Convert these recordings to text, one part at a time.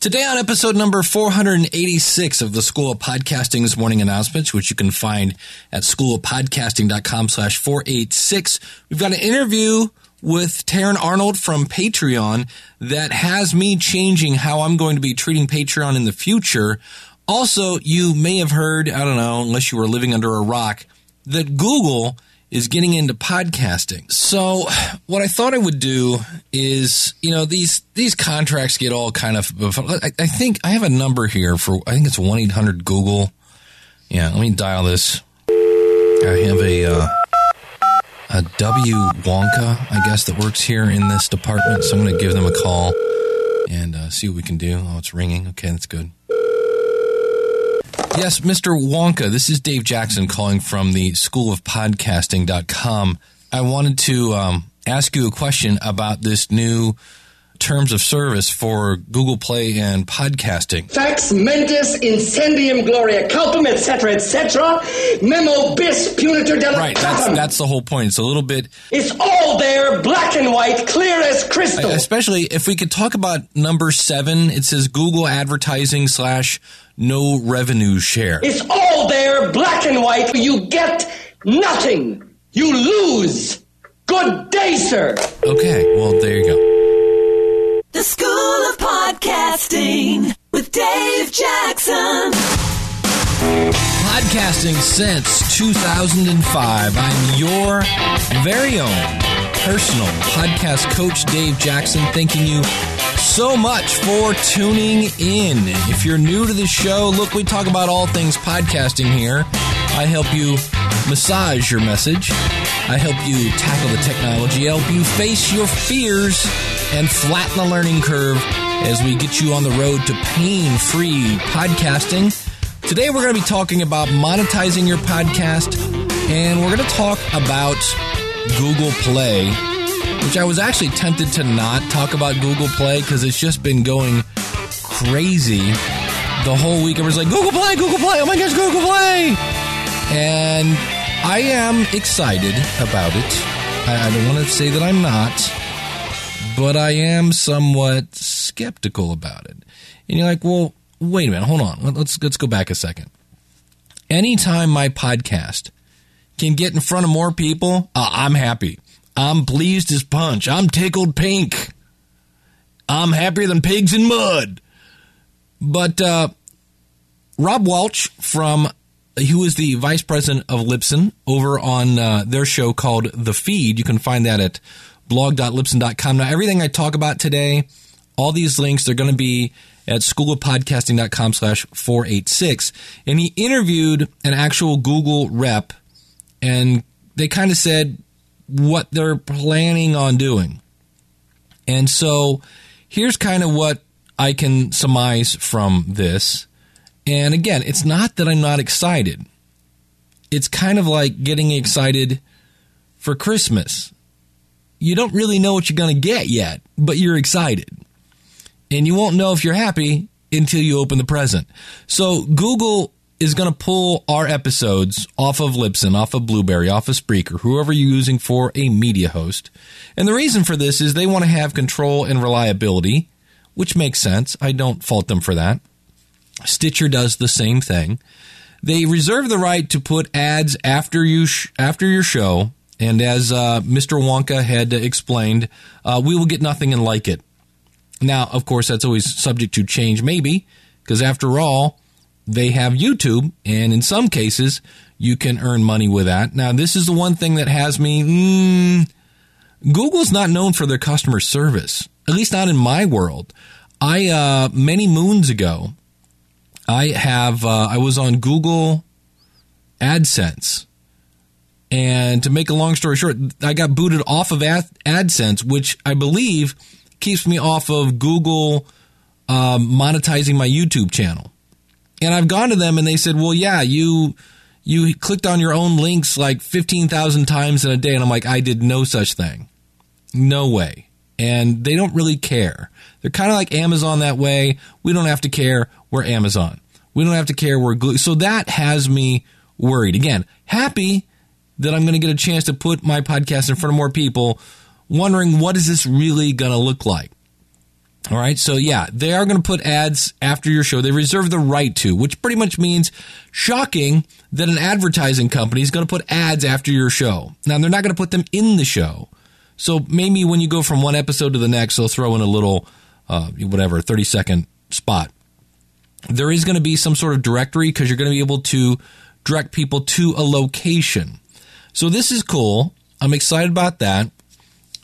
Today on episode number 486 of the School of Podcasting's morning announcements, which you can find at schoolofpodcasting.com slash 486, we've got an interview with Taryn Arnold from Patreon that has me changing how I'm going to be treating Patreon in the future. Also, you may have heard, I don't know, unless you were living under a rock, that Google is getting into podcasting. So what I thought I would do is, you know, these these contracts get all kind of. I, I think I have a number here for. I think it's one eight hundred Google. Yeah, let me dial this. I have a uh, a W Wonka, I guess, that works here in this department. So I'm going to give them a call and uh, see what we can do. Oh, it's ringing. Okay, that's good. Yes, Mr. Wonka, this is Dave Jackson calling from the School of Podcasting.com. I wanted to um, ask you a question about this new terms of service for Google Play and podcasting. Fax mentis incendium gloria culpum, etc., etc. Memo bis punitor della Right, that's that's the whole point. It's a little bit. It's all there, black and white, clear as crystal. Especially if we could talk about number seven. It says Google advertising slash no revenue share. It's all there, black and white. You get nothing. You lose. Good day, sir. Okay, well, there you go. The School of Podcasting with Dave Jackson. Podcasting since 2005. I'm your very own personal podcast coach, Dave Jackson, thanking you so much for tuning in. If you're new to the show, look, we talk about all things podcasting here. I help you massage your message. I help you tackle the technology, I help you face your fears and flatten the learning curve as we get you on the road to pain free podcasting. Today, we're going to be talking about monetizing your podcast, and we're going to talk about Google Play which I was actually tempted to not talk about Google Play because it's just been going crazy the whole week. I was like, Google Play, Google Play, oh my gosh, Google Play! And I am excited about it. I, I don't want to say that I'm not, but I am somewhat skeptical about it. And you're like, well, wait a minute, hold on. Let's let's go back a second. Anytime my podcast can get in front of more people, uh, I'm happy. I'm pleased as punch. I'm tickled pink. I'm happier than pigs in mud. But uh, Rob Welch from who is the vice president of Libsyn over on uh, their show called The Feed. You can find that at blog.libsyn.com. Now, everything I talk about today, all these links, they're going to be at schoolofpodcasting.com slash 486. And he interviewed an actual Google rep, and they kind of said, what they're planning on doing. And so here's kind of what I can surmise from this. And again, it's not that I'm not excited. It's kind of like getting excited for Christmas. You don't really know what you're going to get yet, but you're excited. And you won't know if you're happy until you open the present. So Google is going to pull our episodes off of Libsyn, off of Blubrry, off of Spreaker, whoever you're using for a media host. And the reason for this is they want to have control and reliability, which makes sense. I don't fault them for that. Stitcher does the same thing. They reserve the right to put ads after you sh- after your show, and as uh, Mr. Wonka had explained, uh, we will get nothing and like it. Now, of course, that's always subject to change, maybe, because after all, they have YouTube, and in some cases, you can earn money with that. Now, this is the one thing that has me. Mm, Google's not known for their customer service, at least not in my world. I uh, many moons ago, I have uh, I was on Google AdSense, and to make a long story short, I got booted off of AdSense, which I believe keeps me off of Google um, monetizing my YouTube channel. And I've gone to them and they said, well, yeah, you, you clicked on your own links like 15,000 times in a day. And I'm like, I did no such thing. No way. And they don't really care. They're kind of like Amazon that way. We don't have to care. We're Amazon. We don't have to care. We're Google. So that has me worried. Again, happy that I'm going to get a chance to put my podcast in front of more people, wondering what is this really going to look like? All right. So yeah, they are going to put ads after your show. They reserve the right to, which pretty much means shocking that an advertising company is going to put ads after your show. Now they're not going to put them in the show. So maybe when you go from one episode to the next, they'll throw in a little, uh, whatever, 30 second spot. There is going to be some sort of directory because you're going to be able to direct people to a location. So this is cool. I'm excited about that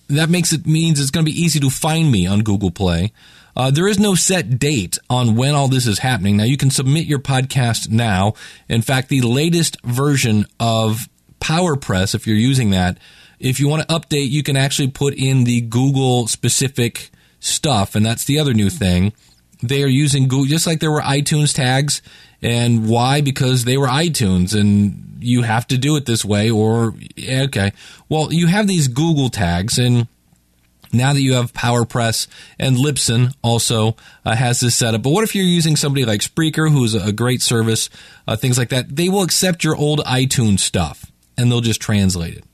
that makes it means it's going to be easy to find me on Google Play. Uh, there is no set date on when all this is happening. Now you can submit your podcast now. In fact, the latest version of PowerPress, if you're using that, if you want to update, you can actually put in the Google specific stuff, and that's the other new thing. They are using Google just like there were iTunes tags, and why? Because they were iTunes, and you have to do it this way or okay well you have these google tags and now that you have PowerPress and Libsyn also uh, has this setup. But what if you're using somebody like Spreaker, who's a great service, uh, things like that? They will accept your old iTunes stuff and they'll just translate it.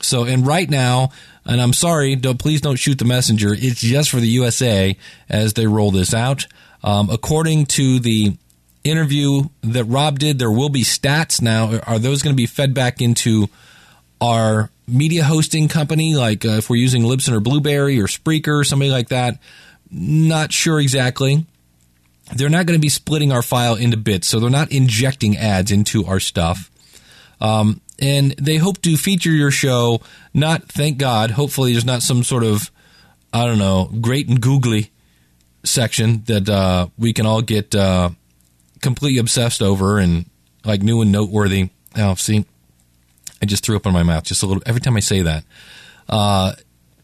So, and right now, and I'm sorry, don't, please don't shoot the messenger. It's just for the USA as they roll this out. Um, according to the interview that Rob did, there will be stats now. Are those going to be fed back into our media hosting company? Like uh, if we're using Libsyn or Blubrry or Spreaker or somebody like that? Not sure exactly. They're not going to be splitting our file into bits, so they're not injecting ads into our stuff. Um, and they hope to feature your show. Not, thank God, hopefully there's not some sort of, I don't know, great and googly section that uh, we can all get uh, completely obsessed over and like new and noteworthy. Oh, see, I just threw up in my mouth just a little. Every time I say that, uh,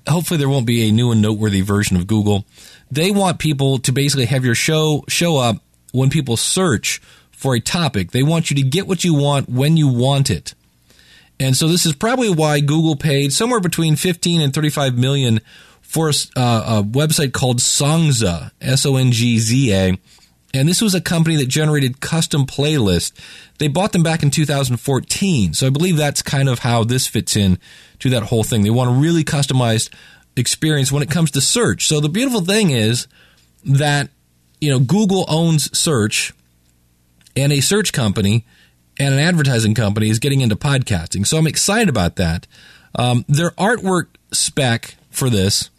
hopefully there won't be a new and noteworthy version of Google. They want people to basically have your show show up when people search for a topic. They want you to get what you want when you want it. And so this is probably why Google paid somewhere between 15 and 35 million for a, uh, a website called Songza, S O N G Z A and this was a company that generated custom playlists. They bought them back in 2014. So I believe that's kind of how this fits in to that whole thing. They want a really customized experience when it comes to search. So the beautiful thing is that, you know, Google owns search and a search company and an advertising company is getting into podcasting. So I'm excited about that. Um, their artwork spec for this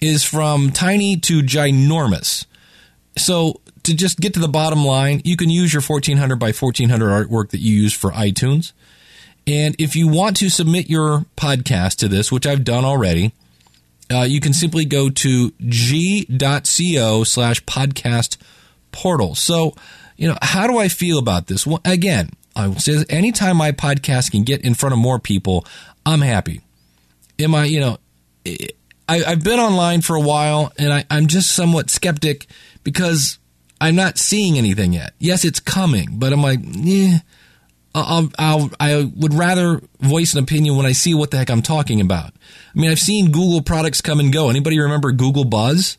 is from tiny to ginormous. So to just get to the bottom line, you can use your 1400 by 1400 artwork that you use for iTunes. And if you want to submit your podcast to this, which I've done already, uh, you can simply go to g.co slash podcast portal. So, you know, how do I feel about this? Well, again, I will say anytime my podcast can get in front of more people, I'm happy. Am I, you know, I, have been online for a while and I, I'm just somewhat skeptic because I'm not seeing anything yet. Yes, it's coming, but I'm like, yeah. I'll, I'll, I would rather voice an opinion when I see what the heck I'm talking about. I mean, I've seen Google products come and go. Anybody remember Google Buzz?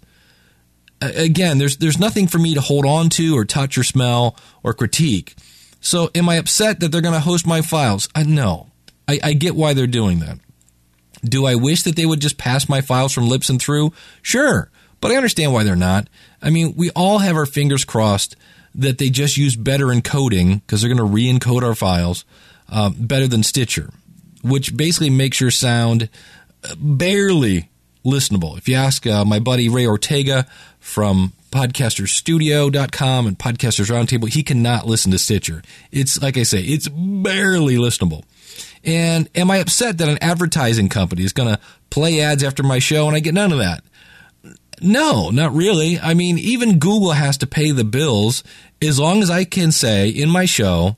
Again, there's there's nothing for me to hold on to or touch or smell or critique. So, am I upset that they're going to host my files? I, no, I, I get why they're doing that. Do I wish that they would just pass my files from Libsyn through? Sure, but I understand why they're not. I mean, we all have our fingers crossed that they just use better encoding because they're going to re encode our files uh, better than Stitcher, which basically makes your sound uh, barely listenable. If you ask uh, my buddy Ray Ortega from podcasterstudio.com and Podcasters Roundtable, he cannot listen to Stitcher. It's like I say, it's barely listenable. And am I upset that an advertising company is going to play ads after my show and I get none of that? No, not really. I mean, even Google has to pay the bills as long as I can say in my show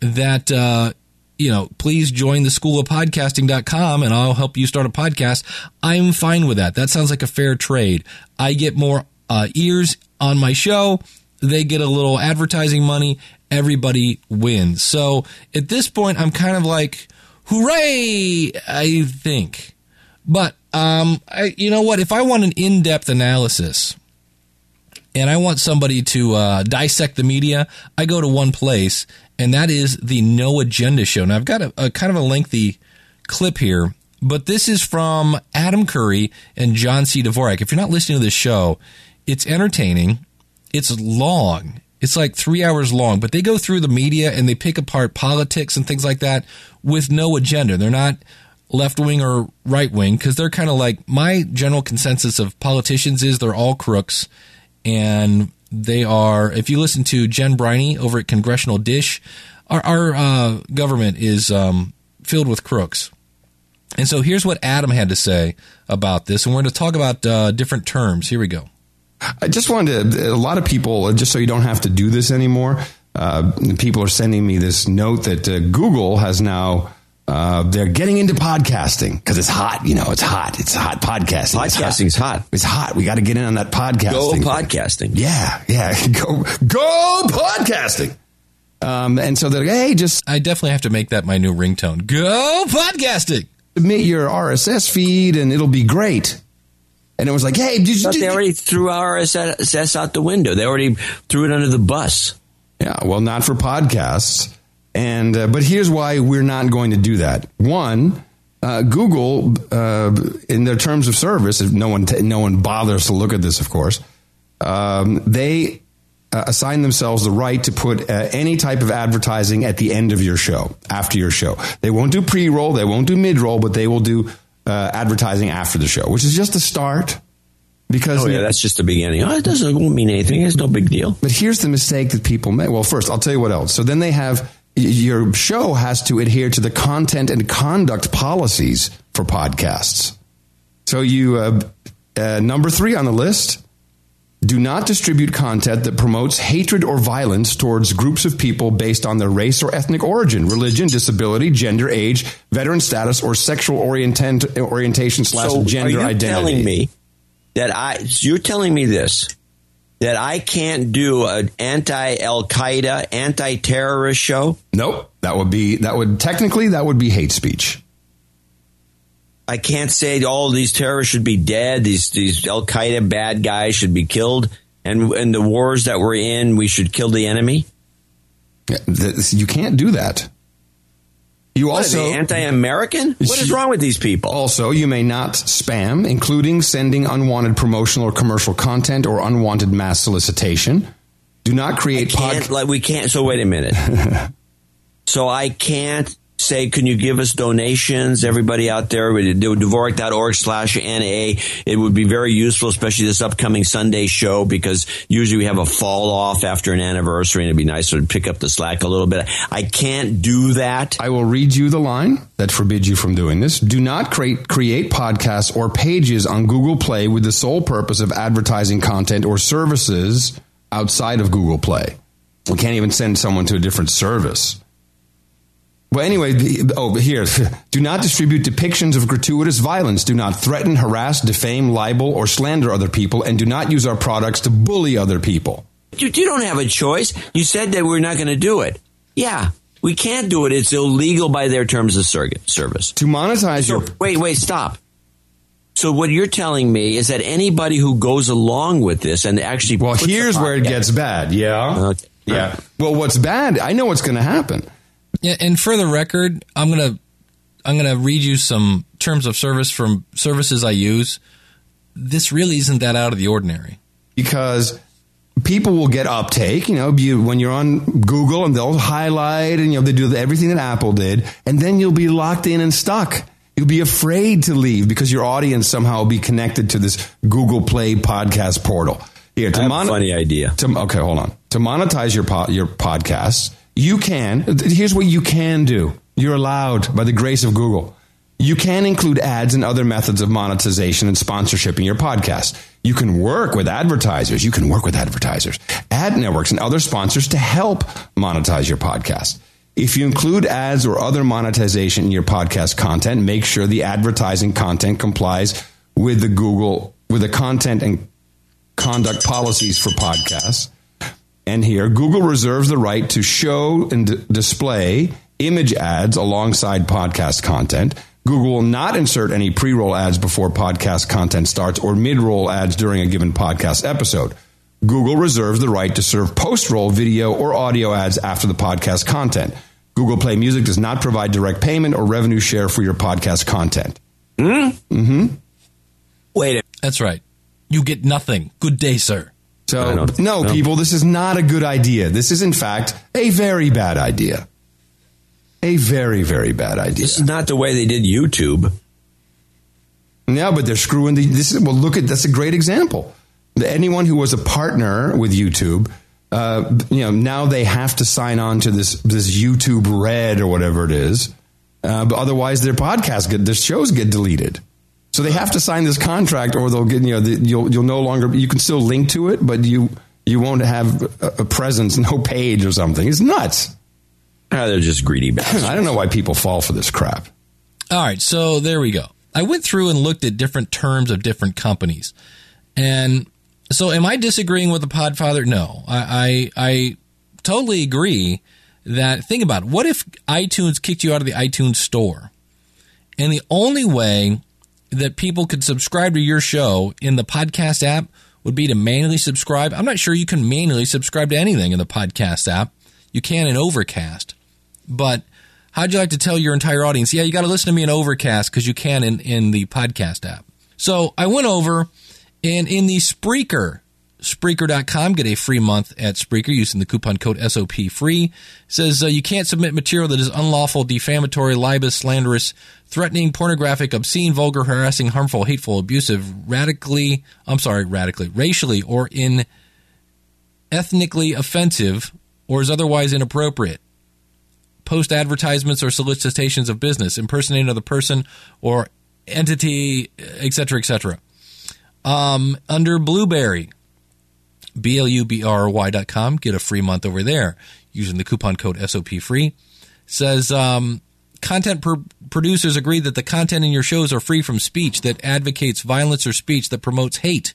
that, uh, you know, please join the school of podcasting.com and I'll help you start a podcast. I'm fine with that. That sounds like a fair trade. I get more uh, ears on my show. They get a little advertising money. Everybody wins. So at this point, I'm kind of like, hooray, I think. But um, I, you know what? If I want an in-depth analysis and I want somebody to uh, dissect the media, I go to one place, and that is the No Agenda Show. Now I've got a, a kind of a lengthy clip here, but this is from Adam Curry and John C. Dvorak. If you're not listening to this show, it's entertaining. It's long. It's like three hours long, but they go through the media and they pick apart politics and things like that with no agenda. They're not left wing or right wing because they're kind of like my general consensus of politicians is they're all crooks and they are. If you listen to Jen Briney over at Congressional Dish, our, our uh, government is um, filled with crooks. And so here's what Adam had to say about this, and we're going to talk about uh, different terms. Here we go. I just wanted to, a lot of people, just so you don't have to do this anymore, uh, people are sending me this note that uh, Google has now. Uh, they're getting into podcasting because it's hot. You know, it's hot. It's hot podcasting. Podcasting's hot. It's hot. We got to get in on that podcasting. Go podcasting. Yeah, yeah. Go, go podcasting. Um, and so they're like, hey, just I definitely have to make that my new ringtone. Go podcasting. submit your RSS feed and it'll be great. And it was like, hey, did you? Did they you- already threw RSS out the window. They already threw it under the bus. Yeah, well, not for podcasts. And uh, but here's why we're not going to do that. One, uh, Google, uh, in their terms of service, if no one t- no one bothers to look at this, of course, um, they uh, assign themselves the right to put uh, any type of advertising at the end of your show, after your show. They won't do pre-roll, they won't do mid-roll, but they will do uh, advertising after the show, which is just a start. Because Oh yeah, that's just the beginning. Oh, it doesn't won't mean anything. It's no big deal. but here's the mistake that people make. Well, first, I'll tell you what else. So then they have your show has to adhere to the content and conduct policies for podcasts. So you uh, uh, number three on the list. Do not distribute content that promotes hatred or violence towards groups of people based on their race or ethnic origin, religion, disability, gender, age, veteran status, or sexual orientation slash So gender are you identity. telling me that I? You're telling me this that I can't do an anti Al Qaeda, anti terrorist show? Nope. That would be that would technically that would be hate speech. I can't say all these terrorists should be dead. These these Al Qaeda bad guys should be killed, and in the wars that we're in, we should kill the enemy. You can't do that. You also anti-American? What is wrong with these people? also you may not spam, including sending unwanted promotional or commercial content or unwanted mass solicitation. Do not create can't like we can't. So wait a minute. so I can't say, can you give us donations? Everybody out there, Dvorak.org slash NA. It would be very useful, especially this upcoming Sunday show, because usually we have a fall off after an anniversary and it'd be nice to pick up the slack a little bit. I can't do that. I will read you the line that forbids you from doing this. Do not create create podcasts or pages on Google Play with the sole purpose of advertising content or services outside of Google Play. We can't even send someone to a different service. Well, anyway, the, oh, here. Do not distribute depictions of gratuitous violence. Do not threaten, harass, defame, libel, or slander other people, and do not use our products to bully other people. You, you don't have a choice. You said that we're not going to do it. Yeah, we can't do it. It's illegal by their terms of service. To monetize So your wait, wait, stop. So what you're telling me is that anybody who goes along with this and actually well, here's where it gets bad. Yeah, Okay. yeah. Well, what's bad? I know what's going to happen. Yeah, and for the record, I'm gonna I'm gonna read you some terms of service from services I use. This really isn't that out of the ordinary. because people will get uptake. You know, you, when you're on Google and they'll highlight and you know they do everything that Apple did, and then you'll be locked in and stuck. You'll be afraid to leave because your audience somehow will be connected to this Google Play podcast portal. Here, to I have a mon- funny idea. To, okay, hold on. To monetize your po- your podcasts, you can. Here's what you can do. You're allowed by the grace of Google. You can include ads and other methods of monetization and sponsorship in your podcast. You can work with advertisers. You can work with advertisers, ad networks, and other sponsors to help monetize your podcast. If you include ads or other monetization in your podcast content, make sure the advertising content complies with the Google with the content and conduct policies for podcasts. And here, Google reserves the right to show and d- display image ads alongside podcast content. Google will not insert any pre roll ads before podcast content starts or mid roll ads during a given podcast episode. Google reserves the right to serve post roll video or audio ads after the podcast content. Google Play Music does not provide direct payment or revenue share for your podcast content. Mm? hmm Wait, a- That's right. you get nothing. Good day, sir. So, no, no. people, this is not a good idea. This is, in fact, a very bad idea. A very, very bad idea. This is not the way they did YouTube. No, but they're screwing the. This is well. Look at that's a great example. Anyone who was a partner with YouTube, uh, you know, now they have to sign on to this this YouTube Red or whatever it is. Uh, but otherwise, their podcasts get their shows get deleted. So they have to sign this contract, or they'll get you know the, you'll you'll no longer you can still link to it, but you you won't have a, a presence, no page or something. It's nuts. Ah, they're just greedy bastards. I don't know why people fall for this crap. All right, so there we go. I went through and looked at different terms of different companies. And so am I disagreeing with the Podfather? No. I I, I totally agree that think about it. What if iTunes kicked you out of the iTunes store? And the only way that people could subscribe to your show in the podcast app would be to manually subscribe. I'm not sure you can manually subscribe to anything in the podcast app. You can in Overcast. But how'd you like to tell your entire audience, yeah, you got to listen to me in Overcast because you can in, in the podcast app? So I went over and in the Spreaker, Spreaker.com, get a free month at Spreaker using the coupon code SOP free. Says uh, you can't submit material that is unlawful, defamatory, libelous, slanderous, threatening, pornographic, obscene, vulgar, harassing, harmful, hateful, abusive, radically, I'm sorry, radically, racially, or in ethnically offensive, or is otherwise inappropriate post advertisements or solicitations of business, impersonating another person or entity, etc., etc. Um, under Blubrry, B-L-U-B-R-Y dot com, get a free month over there using the coupon code SOP free. Says, um, content per- producers agree that the content in your shows are free from speech that advocates violence or speech that promotes hate.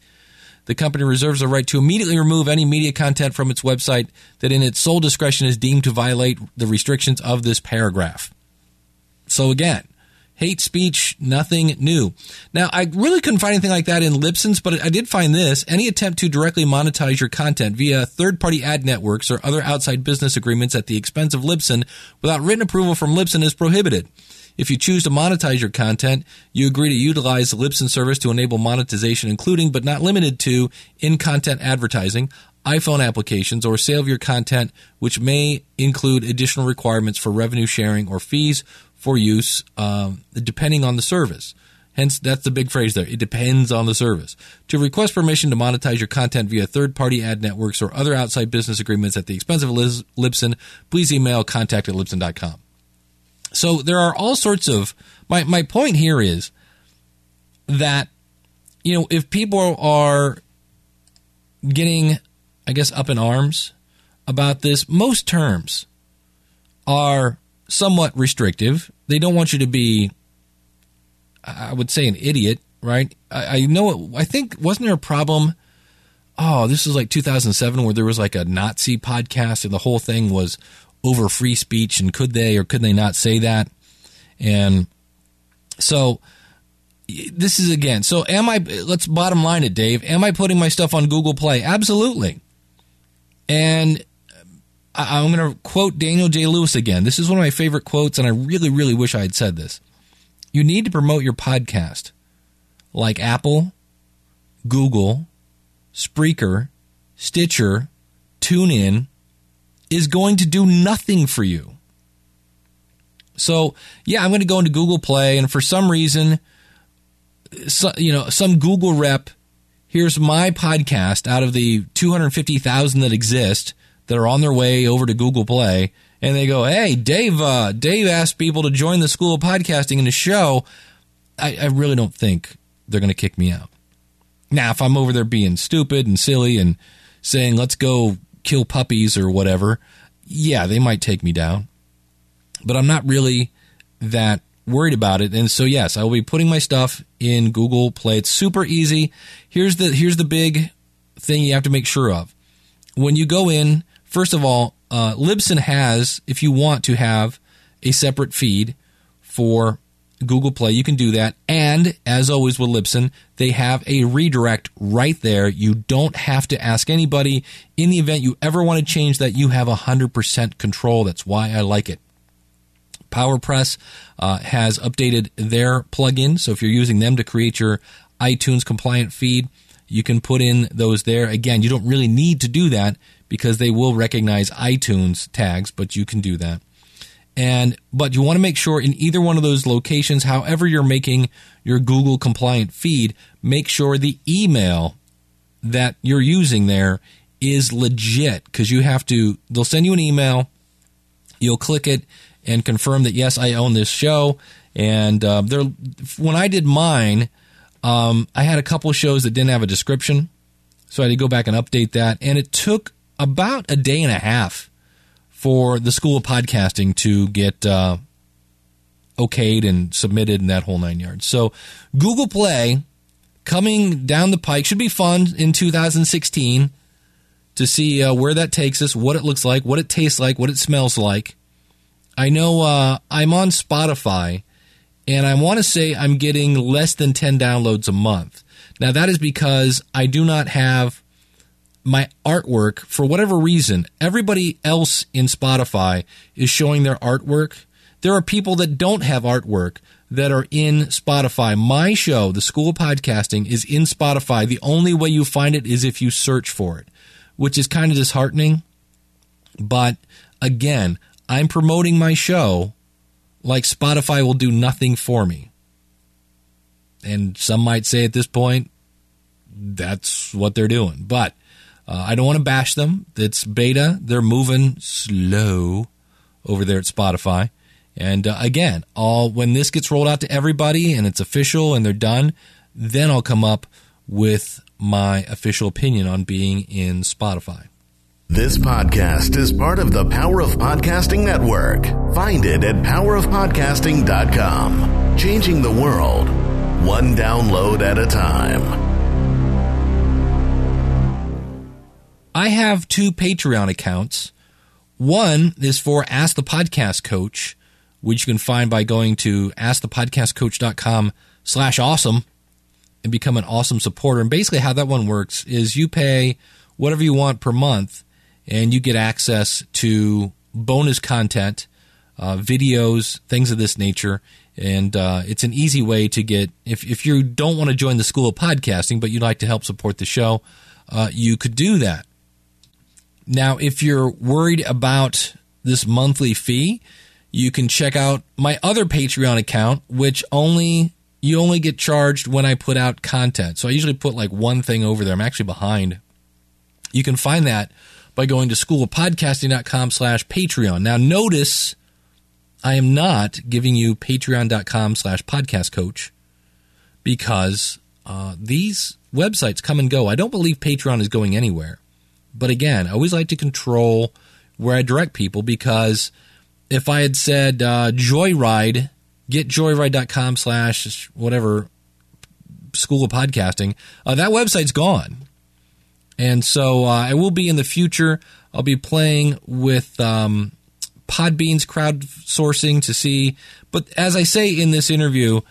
The company reserves the right to immediately remove any media content from its website that, in its sole discretion, is deemed to violate the restrictions of this paragraph. So, again, hate speech, nothing new. Now, I really couldn't find anything like that in Libsyn's, but I did find this. Any attempt to directly monetize your content via third party ad networks or other outside business agreements at the expense of Libsyn without written approval from Libsyn is prohibited. If you choose to monetize your content, you agree to utilize the Libsyn service to enable monetization, including but not limited to in content advertising, iPhone applications, or sale of your content, which may include additional requirements for revenue sharing or fees for use, um, depending on the service. Hence, that's the big phrase there. It depends on the service. To request permission to monetize your content via third party ad networks or other outside business agreements at the expense of Liz- Libsyn, please email contact at Libsyn.com. So there are all sorts of my my point here is that you know if people are getting I guess up in arms about this most terms are somewhat restrictive. They don't want you to be I would say an idiot, right? I, I know it, I think wasn't there a problem Oh, this was like 2007 where there was like a Nazi podcast and the whole thing was over free speech and could they or could they not say that? And so this is again. So am I let's bottom line it, Dave. Am I putting my stuff on Google Play? Absolutely. And I, I'm going to quote Daniel J. Lewis again. This is one of my favorite quotes, and I really, really wish I had said this. You need to promote your podcast like Apple, Google, Spreaker, Stitcher, TuneIn is going to do nothing for you. So, yeah, I'm going to go into Google Play, and for some reason, so, you know, some Google rep here's my podcast out of the 250,000 that exist that are on their way over to Google Play, and they go, "Hey, Dave, uh, Dave asked people to join the School of Podcasting in the show." I, I really don't think they're going to kick me out. Now, if I'm over there being stupid and silly and saying, let's go kill puppies or whatever, yeah, they might take me down. But I'm not really that worried about it. And so, yes, I will be putting my stuff in Google Play. It's super easy. Here's the, here's the big thing you have to make sure of. When you go in, first of all, uh, Libsyn has, if you want to have a separate feed for Google Play, you can do that. And as always with Libsyn, they have a redirect right there. You don't have to ask anybody. In the event you ever want to change that, you have 100% control. That's why I like it. PowerPress uh, has updated their plugin. So if you're using them to create your iTunes compliant feed, You can put in those there. Again, you don't really need to do that because they will recognize iTunes tags, but you can do that. And but you want to make sure in either one of those locations, however you're making your Google compliant feed, make sure the email that you're using there is legit because you have to they'll send you an email, you'll click it and confirm that yes, I own this show. And uh, there, when I did mine, um, I had a couple shows that didn't have a description, so I had to go back and update that. And it took about a day and a half for the School of Podcasting to get uh, okayed and submitted in that whole nine yards. So Google Play coming down the pike should be fun in 2016 to see uh, where that takes us, what it looks like, what it tastes like, what it smells like. I know uh, I'm on Spotify, and I want to say I'm getting less than 10 downloads a month. Now, that is because I do not have my artwork for whatever reason. Everybody else in Spotify is showing their artwork. There are people that don't have artwork that are in Spotify. My show, The School of Podcasting, is in Spotify. The only way you find it is if you search for it, which is kind of disheartening. But again, I'm promoting my show like Spotify will do nothing for me. And some might say at this point, that's what they're doing. But uh, I don't want to bash them. It's beta. They're moving slow over there at Spotify. And uh, again, all when this gets rolled out to everybody and it's official and they're done, then I'll come up with my official opinion on being in Spotify. This podcast is part of the Power of Podcasting Network. Find it at powerofpodcasting.com. Changing the world, one download at a time. I have two Patreon accounts. One is for Ask the Podcast Coach, which you can find by going to askthepodcastcoach.com slash awesome and become an awesome supporter. And basically how that one works is you pay whatever you want per month and you get access to bonus content, uh, videos, things of this nature. And uh, it's an easy way to get, if, if you don't want to join the School of Podcasting, but you'd like to help support the show, uh, you could do that. Now, if you're worried about this monthly fee, you can check out my other Patreon account, which only you only get charged when I put out content. So I usually put like one thing over there. I'm actually behind. You can find that by going to schoolofpodcasting.com slash Patreon. Now notice I am not giving you patreon.com slash podcast coach because uh, these websites come and go. I don't believe Patreon is going anywhere. But again, I always like to control where I direct people because if I had said uh, Joyride, get joyride.com slash whatever school of podcasting, uh, that website's gone. And so uh, I will be in the future. I'll be playing with um, Podbean's crowdsourcing to see. But as I say in this interview,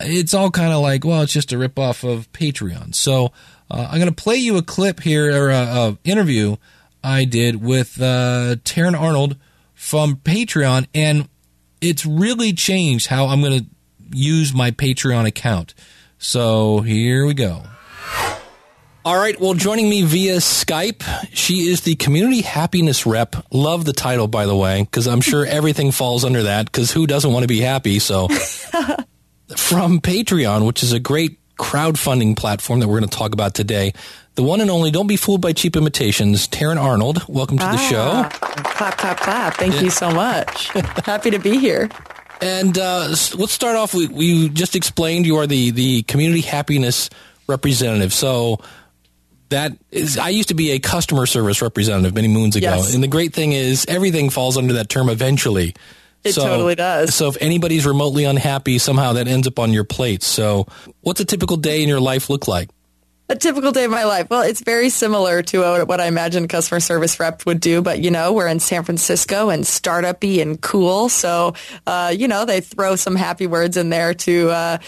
it's all kind of like, well, it's just a ripoff of Patreon. So uh, I'm going to play you a clip here, or a, a interview I did with uh, Taryn Arnold from Patreon, and it's really changed how I'm going to use my Patreon account. So here we go. All right. Well, joining me via Skype, she is the community happiness rep. Love the title, by the way, because I'm sure everything falls under that. Because who doesn't want to be happy? So, from Patreon, which is a great crowdfunding platform that we're going to talk about today, the one and only. Don't be fooled by cheap imitations. Taryn Arnold, welcome to the Ah, show. Clap, clap, clap. Thank you so much. Happy to be here. And uh, let's start off. We, we just explained you are the the community happiness representative. So that is, I used to be a customer service representative many moons ago. Yes. And the great thing is, everything falls under that term eventually. It totally does. So if anybody's remotely unhappy, somehow that ends up on your plate. So what's a typical day in your life look like? A typical day of my life. Well, it's very similar to what, what I imagine a customer service rep would do, but you know, we're in San Francisco and startup-y and cool. So, uh, you know, they throw some happy words in there to, uh,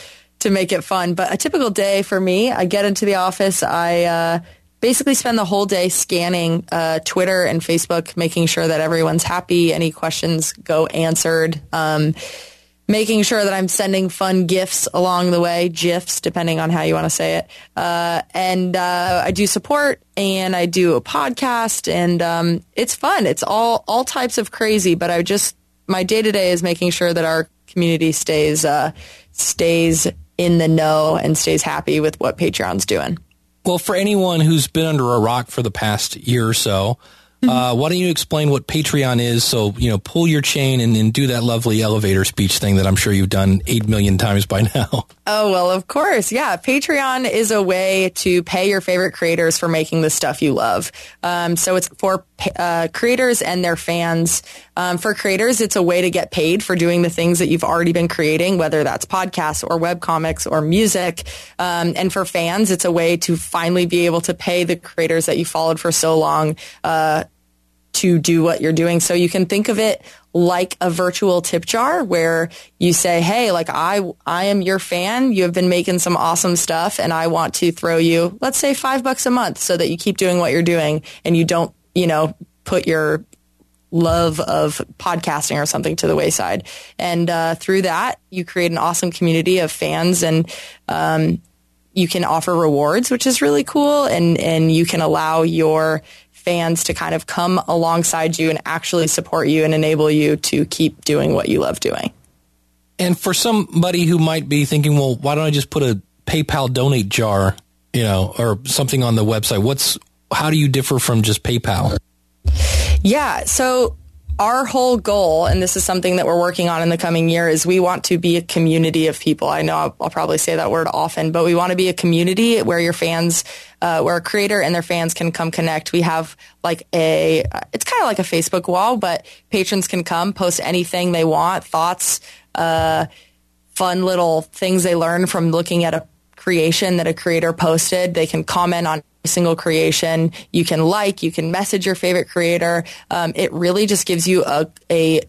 to make it fun. But a typical day for me, I get into the office, I, uh, basically spend the whole day scanning uh, Twitter and Facebook, making sure that everyone's happy, any questions go answered. Um, making sure that I'm sending fun gifts along the way, GIFs, depending on how you want to say it. Uh, and uh, I do support and I do a podcast, and um, it's fun. It's all all types of crazy, but I just my day to day is making sure that our community stays uh, stays in the know and stays happy with what Patreon's doing. Well, for anyone who's been under a rock for the past year or so, uh, why don't you explain what Patreon is? So, you know, pull your chain and, and do that lovely elevator speech thing that I'm sure you've done 8 million times by now. Oh, well, of course. Yeah. Patreon is a way to pay your favorite creators for making the stuff you love. Um, so it's for uh, creators and their fans. Um, for creators, it's a way to get paid for doing the things that you've already been creating, whether that's podcasts or web comics or music. Um, and for fans, it's a way to finally be able to pay the creators that you followed for so long uh, to do what you're doing. So you can think of it like a virtual tip jar where you say, Hey, like I, I am your fan. You have been making some awesome stuff and I want to throw you, let's say five bucks a month so that you keep doing what you're doing and you don't, you know, put your love of podcasting or something to the wayside. And uh, through that, you create an awesome community of fans and, um, you can offer rewards, which is really cool. And, and you can allow your fans to kind of come alongside you and actually support you and enable you to keep doing what you love doing. And for somebody who might be thinking, well, why don't I just put a PayPal donate jar, you know, or something on the website? What's how do you differ from just PayPal? Yeah, so our whole goal, and this is something that we're working on in the coming year, is we want to be a community of people. I know I'll, I'll probably say that word often, but we want to be a community where your fans, uh, where a creator and their fans can come connect. We have like a, it's kind of like a Facebook wall, but patrons can come post anything they want, thoughts, uh, fun little things they learn from looking at a creation that a creator posted. They can comment on single creation. You can like, you can message your favorite creator. Um, it really just gives you a, a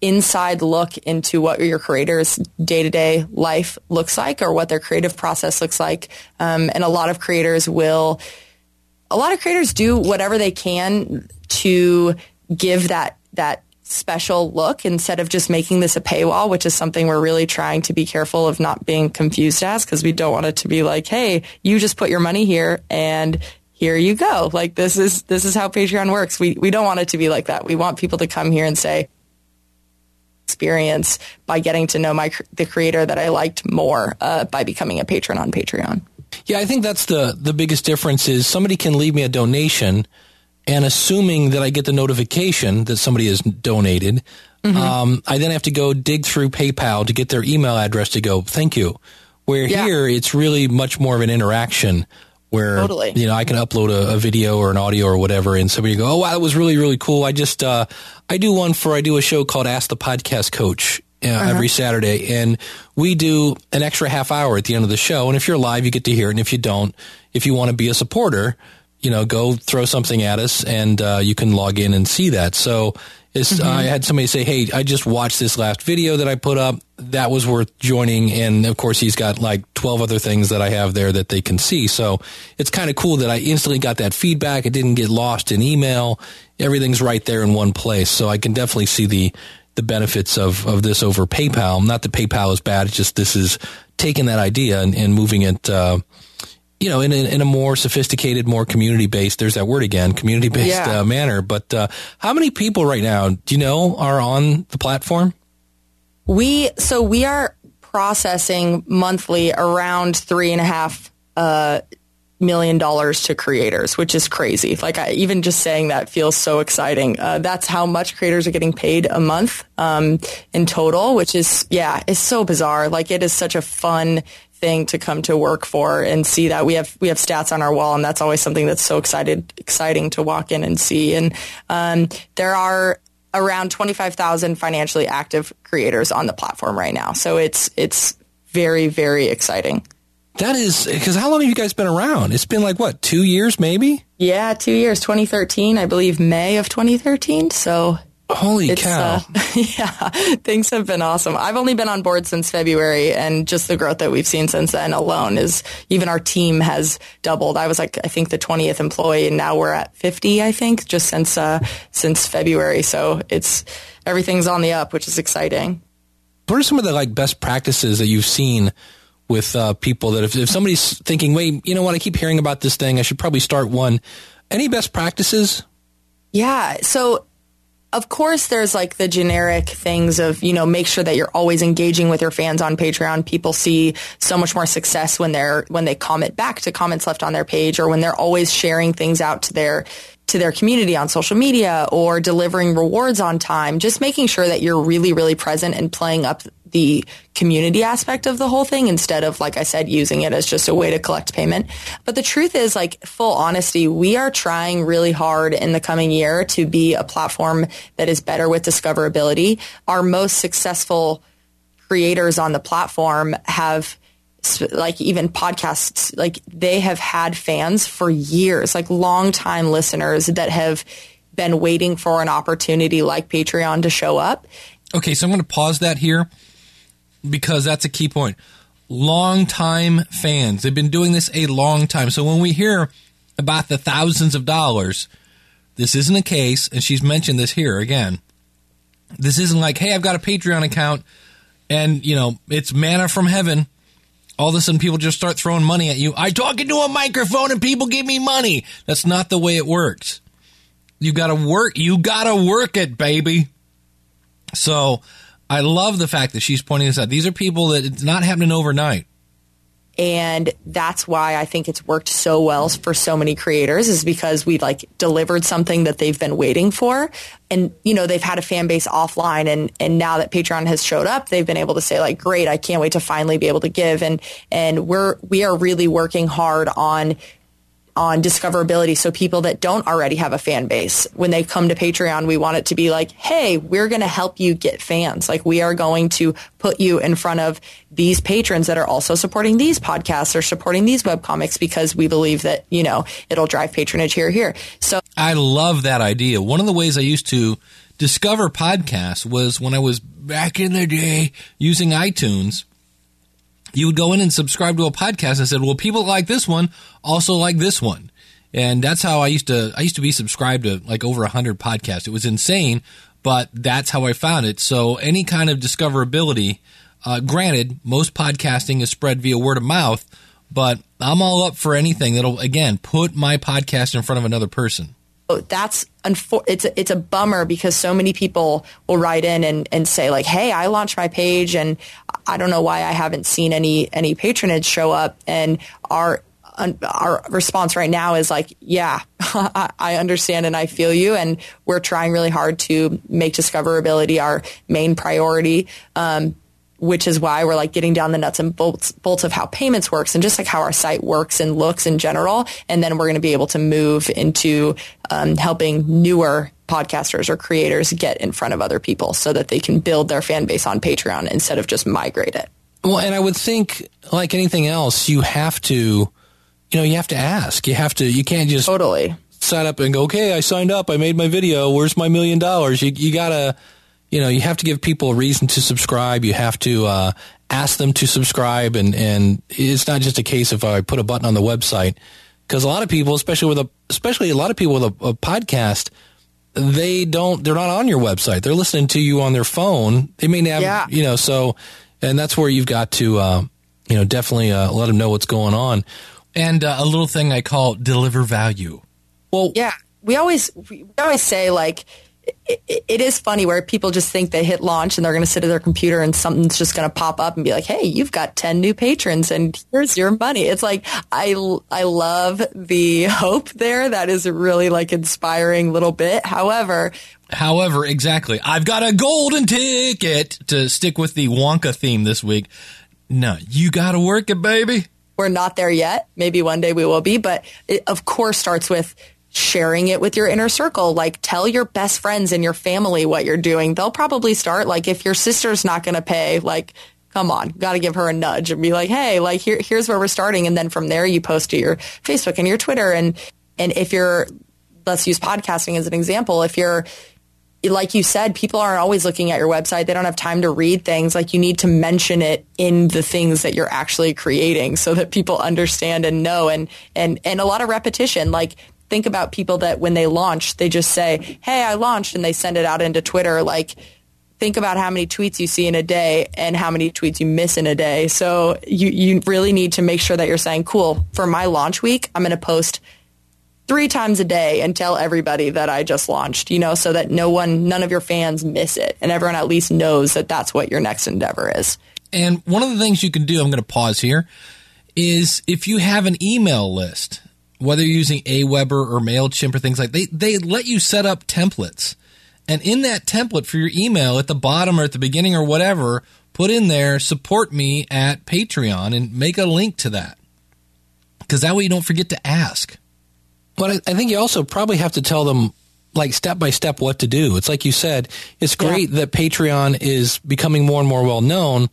inside look into what your creator's day to day life looks like or what their creative process looks like. Um, and a lot of creators will, a lot of creators do whatever they can to give that, that special look instead of just making this a paywall, which is something we're really trying to be careful of not being confused as because we don't want it to be like, hey, you just put your money here and here you go. Like this is this is how Patreon works. We we don't want it to be like that. We want people to come here and say experience by getting to know my the creator that I liked more uh, by becoming a patron on Patreon. Yeah, I think that's the the biggest difference is somebody can leave me a donation and assuming that I get the notification that somebody has donated, mm-hmm. um, I then have to go dig through PayPal to get their email address to go, thank you. Where yeah. here, it's really much more of an interaction where, totally. you know, I can upload a, a, video or an audio or whatever and somebody go, oh, wow, that was really, really cool. I just, uh, I do one for, I do a show called Ask the Podcast Coach. Uh, uh-huh. every Saturday, and we do an extra half hour at the end of the show. And if you're live, you get to hear it. And if you don't, if you want to be a supporter, you know, go throw something at us and uh, you can log in and see that. So mm-hmm. I had somebody say, Hey, I just watched this last video that I put up. That was worth joining. And of course, he's got like 12 other things that I have there that they can see. So it's kind of cool that I instantly got that feedback. It didn't get lost in email. Everything's right there in one place. So I can definitely see the, the benefits of, of this over PayPal. Not that PayPal is bad. It's just this is taking that idea and, and moving it, uh, you know, in a, in a more sophisticated, more community based, there's that word again, community based yeah. uh, manner. But uh, how many people right now, do you know, are on the platform? We, so we are processing monthly around three and a half uh, million dollars to creators, which is crazy. Like I, even just saying that feels so exciting. Uh, that's how much creators are getting paid a month um, in total, which is yeah, it's so bizarre. Like it is such a fun thing to come to work for and see that. We have we have stats on our wall and that's always something that's so excited exciting to walk in and see. And um, there are around 25,000 financially active creators on the platform right now. So it's it's very very exciting. That is because how long have you guys been around? It's been like what two years maybe? Yeah two years. 2013 i believe may of 2013 so Holy it's, cow. Uh, yeah, things have been awesome. I've only been on board since February and just the growth that we've seen since then alone is even our team has doubled. I was like, I think the 20th employee and now we're at 50, I think, just since, uh, since February. So it's, everything's on the up, which is exciting. what are some of the like best practices that you've seen with uh, people that if, if somebody's thinking, wait, you know what, I keep hearing about this thing, I should probably start one. Any best practices? Yeah. So of course there's like the generic things of you know make sure that you're always engaging with your fans on patreon. People see so much more success when they're when they comment back to comments left on their page or when they're always sharing things out to their to their community on social media or delivering rewards on time. Just making sure that you're really really present and playing up the community aspect of the whole thing instead of, like I said, using it as just a way to collect payment. But the truth is, like, full honesty, we are trying really hard in the coming year to be a platform that is better with discoverability. Our most successful creators on the platform have like even podcasts like they have had fans for years like long time listeners that have been waiting for an opportunity like patreon to show up okay so i'm going to pause that here because that's a key point. Long time fans. They've been doing this a long time. So when we hear about the thousands of dollars, this isn't a case, and she's mentioned this here again. This isn't like, hey, I've got a Patreon account and, you know, it's manna from heaven. All of a sudden people just start throwing money at you. I talk into a microphone and people give me money. That's not the way it works. You gotta work, you gotta work it, baby. So, I love the fact that she's pointing this out. These are people that it's not happening overnight. And that's why I think it's worked so well for so many creators is because we like delivered something that they've been waiting for. And, you know, they've had a fan base offline and, and now that Patreon has showed up, they've been able to say like, great, I can't wait to finally be able to give. And, and we're, we are really working hard on on discoverability. So people that don't already have a fan base, when they come to Patreon, we want it to be like, Hey, we're going to help you get fans. Like we are going to put you in front of these patrons that are also supporting these podcasts or supporting these web comics because we believe that, you know, it'll drive patronage here, here. So I love that idea. One of the ways I used to discover podcasts was when I was back in the day using iTunes you would go in and subscribe to a podcast and said, well, people like this one also like this one. And that's how I used to, I used to be subscribed to like over hundred podcasts. It was insane, but that's how I found it. So any kind of discoverability, uh, granted, most podcasting is spread via word of mouth, but I'm all up for anything that'll, again, put my podcast in front of another person that's unfor- it's a, it's a bummer because so many people will write in and, and say like, "Hey, I launched my page and I don't know why I haven't seen any any patronage show up." And our our response right now is like, "Yeah, I understand and I feel you, and we're trying really hard to make discoverability our main priority." Um, which is why we're like getting down the nuts and bolts, bolts of how payments works and just like how our site works and looks in general. And then we're going to be able to move into um, helping newer podcasters or creators get in front of other people so that they can build their fan base on Patreon instead of just migrate it. Well, and I would think like anything else, you have to, you know, you have to ask. You have to, you can't just totally sign up and go, okay, I signed up. I made my video. Where's my million dollars? You, you gotta, you know, you have to give people a reason to subscribe. You have to uh, ask them to subscribe, and and it's not just a case of uh, I put a button on the website because a lot of people, especially with a especially a lot of people with a, a, podcast, they don't they're not on your website. They're listening to you on their phone. They may have yeah. you know so, and that's where you've got to uh, you know definitely uh, let them know what's going on. And uh, a little thing I call deliver value. Well, yeah, we always we always say like it, it is funny where people just think they hit launch and they're going to sit at their computer and something's just going to pop up and be like, "Hey, you've got 10 new patrons and here's your money." It's like I I love the hope there. That is a really like inspiring little bit. However, however, exactly. I've got a golden ticket to stick with the Wonka theme this week. No, you got to work it, baby. We're not there yet. Maybe one day we will be, but it of course starts with sharing it with your inner circle. Like tell your best friends and your family what you're doing. They'll probably start like if your sister's not going to pay, like come on, got to give her a nudge and be like, "Hey, like here here's where we're starting." And then from there you post to your Facebook and your Twitter and and if you're let's use podcasting as an example, if you're like you said, people aren't always looking at your website. They don't have time to read things. Like you need to mention it in the things that you're actually creating so that people understand and know and, and, and a lot of repetition. Like think about people that when they launch, they just say, Hey, I launched and they send it out into Twitter. Like think about how many tweets you see in a day and how many tweets you miss in a day. So you, you really need to make sure that you're saying, cool, for my launch week, I'm going to post three times a day and tell everybody that I just launched, you know, so that no one, none of your fans miss it and everyone at least knows that that's what your next endeavor is. And one of the things you can do, I'm going to pause here, is if you have an email list, whether you're using Aweber or MailChimp or things like they they let you set up templates. And in that template for your email at the bottom or at the beginning or whatever, put in there support me at Patreon and make a link to that. Cuz that way you don't forget to ask. But I, I think you also probably have to tell them like step by step what to do. It's like you said, it's great yeah. that Patreon is becoming more and more well known,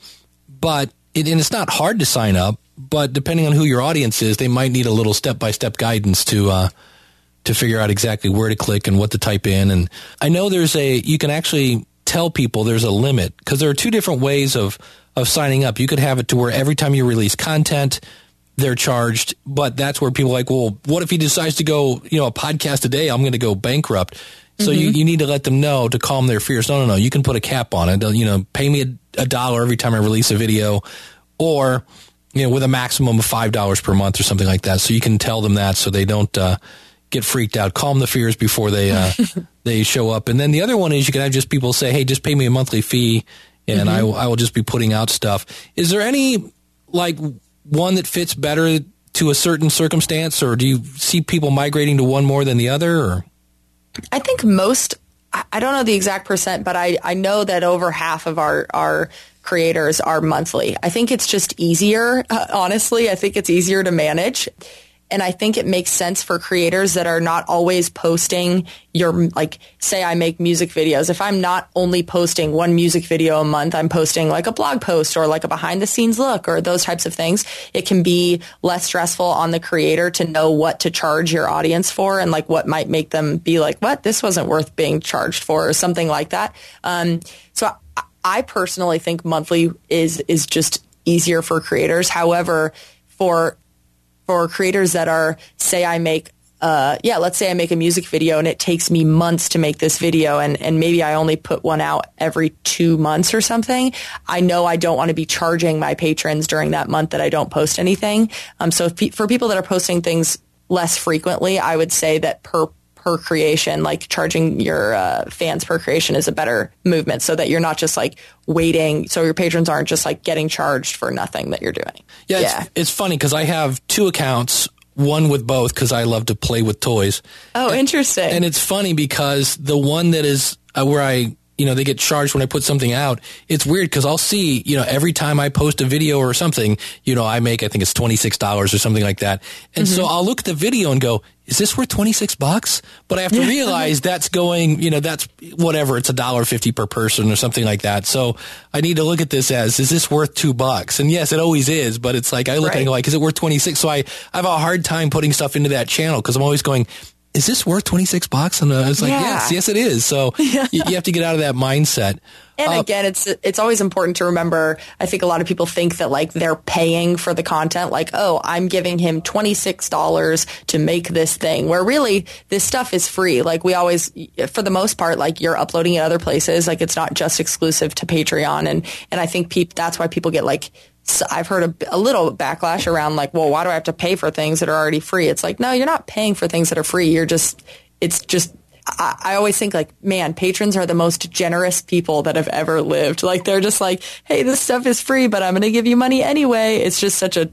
but it, and it's not hard to sign up, but depending on who your audience is, they might need a little step by step guidance to uh, to figure out exactly where to click and what to type in. And I know there's a you can actually tell people there's a limit because there are two different ways of of signing up. You could have it to where every time you release content, they're charged, but that's where people are like, well, what if he decides to go, you know, a podcast a day? I'm going to go bankrupt. So mm-hmm. you, you need to let them know to calm their fears. No, no, no. You can put a cap on it. You know, pay me a, a dollar every time I release a video, or you know, with a maximum of five dollars per month or something like that. So you can tell them that so they don't uh, get freaked out. Calm the fears before they uh, they show up. And then the other one is you can have just people say, "Hey, just pay me a monthly fee, and mm-hmm. I, will, I will just be putting out stuff." Is there any like one that fits better to a certain circumstance, or do you see people migrating to one more than the other? Or I think most. I don't know the exact percent, but I, I know that over half of our, our creators are monthly. I think it's just easier, honestly. I think it's easier to manage. And I think it makes sense for creators that are not always posting your, like, say I make music videos. If I'm not only posting one music video a month, I'm posting like a blog post or like a behind the scenes look or those types of things. It can be less stressful on the creator to know what to charge your audience for and like what might make them be like, what? This wasn't worth being charged for or something like that. Um, so I, I personally think monthly is, is just easier for creators. However, for for creators that are, say I make uh, yeah, let's say I make a music video and it takes me months to make this video and, and maybe I only put one out every two months or something. I know I don't want to be charging my patrons during that month that I don't post anything. Um, so pe- for people that are posting things less frequently, I would say that per per creation, like charging your uh, fans per creation is a better movement so that you're not just like waiting. So your patrons aren't just like getting charged for nothing that you're doing. Yeah. yeah. It's, it's funny because I have two accounts one with both because I love to play with toys. Oh, interesting. And it's funny because the one that is uh, where I you know, they get charged when I put something out. It's weird because I'll see, you know, every time I post a video or something, you know, I make, I think it's $26 or something like that. And mm-hmm. so I'll look at the video and go, is this worth 26 bucks? But I have to realize that's going, you know, that's whatever. It's a dollar fifty per person or something like that. So I need to look at this as, is this worth two bucks? And yes, it always is, but it's like, I look right. at it like, is it worth 26? So I, I have a hard time putting stuff into that channel because I'm always going, is this worth 26 bucks? And uh, I was like, yeah. yes, yes, it is. So yeah. you, you, have to get out of that mindset. And uh, again, it's, it's always important to remember. I think a lot of people think that like they're paying for the content. Like, oh, I'm giving him $26 to make this thing where really this stuff is free. Like we always, for the most part, like you're uploading it other places. Like it's not just exclusive to Patreon. And, and I think pe- that's why people get like I've heard a, a, little backlash around like, well, why do I have to pay for things that are already free? It's like, no, you're not paying for things that are free. You're just, it's just, I, always think like, man, patrons are the most generous people that have ever lived. Like they're just like, hey, this stuff is free, but I'm going to give you money anyway. It's just such a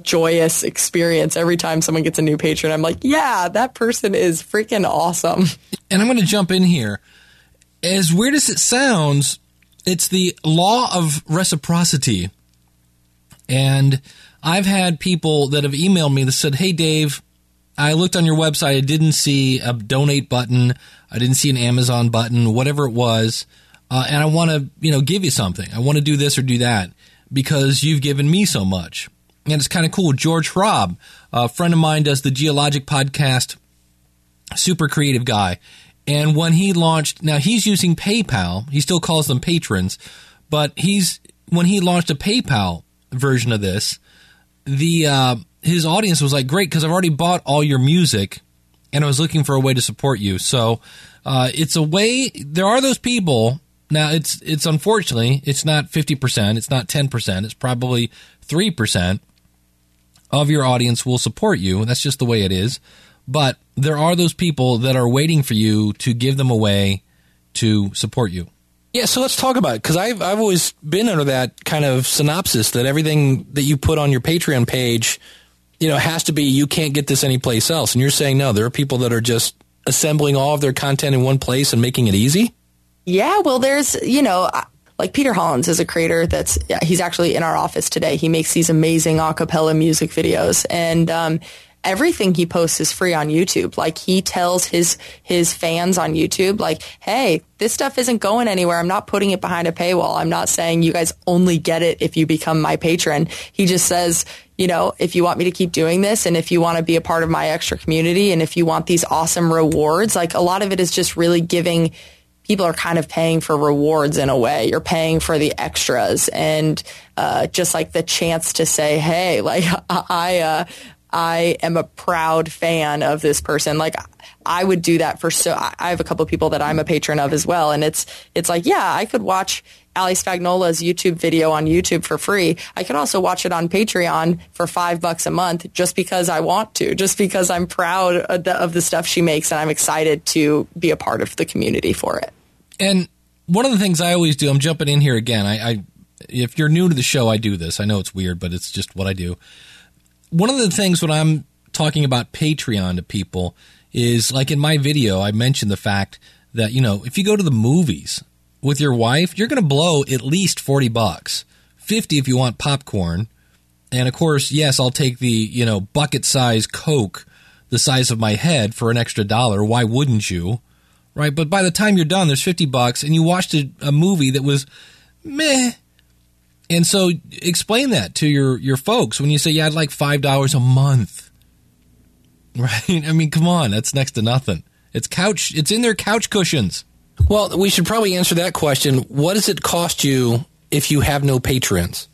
joyous experience every time someone gets a new patron. I'm like, yeah, that person is freaking awesome. And I'm going to jump in here. As weird as it sounds, it's the law of reciprocity and I've had people that have emailed me that said, Hey, Dave, I looked on your website. I didn't see a donate button. I didn't see an Amazon button, whatever it was. Uh, and I want to, you know, give you something. I want to do this or do that because you've given me so much. And it's kind of cool. George Hrab, a friend of mine, does the Geologic podcast. Super creative guy. And when he launched, now he's using PayPal. He still calls them patrons, but he's when he launched a PayPal version of this, the uh, his audience was like, "Great, because I've already bought all your music, and I was looking for a way to support you." So uh, it's a way. There are those people. Now it's it's unfortunately it's not fifty percent, it's not ten percent, it's probably three percent of your audience will support you. That's just the way it is. But there are those people that are waiting for you to give them away to support you. Yeah, so let's talk about it because I've I've always been under that kind of synopsis that everything that you put on your Patreon page, you know, has to be you can't get this anyplace else. And you're saying no, there are people that are just assembling all of their content in one place and making it easy. Yeah, well, there's you know. Like Peter Hollens is a creator that's he's actually in our office today. He makes these amazing a cappella music videos, and um, everything he posts is free on YouTube. Like he tells his his fans on YouTube, like, "Hey, this stuff isn't going anywhere. I'm not putting it behind a paywall. I'm not saying you guys only get it if you become my patron." He just says, you know, if you want me to keep doing this and if you want to be a part of my extra community and if you want these awesome rewards, like a lot of it is just really giving people are kind of paying for rewards in a way. You're paying for the extras and uh, just like the chance to say, "Hey, like I, uh, I am a proud fan of this person. Like I would do that for so I have a couple people that I'm a patron of as well. And it's it's like, yeah, I could watch Ali Spagnola's YouTube video on YouTube for free. I could also watch it on Patreon for five bucks a month just because I want to, just because I'm proud of the, of the stuff she makes and I'm excited to be a part of the community for it. And one of the things I always do, I'm jumping in here again. I, I if you're new to the show, I do this. I know it's weird, but it's just what I do one of the things when I'm talking about Patreon to people is like in my video, I mentioned the fact that, you know, if you go to the movies with your wife, you're going to blow at least 40 bucks, 50 if you want popcorn. And of course, yes, I'll take the, you know, bucket size Coke the size of my head for an extra dollar. Why wouldn't you? Right. But by the time you're done, there's 50 bucks and you watched a, a movie that was meh and so explain that to your, your folks when you say, yeah, I'd like $5 a month. Right? I mean, come on, that's next to nothing. It's couch, it's in their couch cushions. Well, we should probably answer that question. What does it cost you if you have no patrons?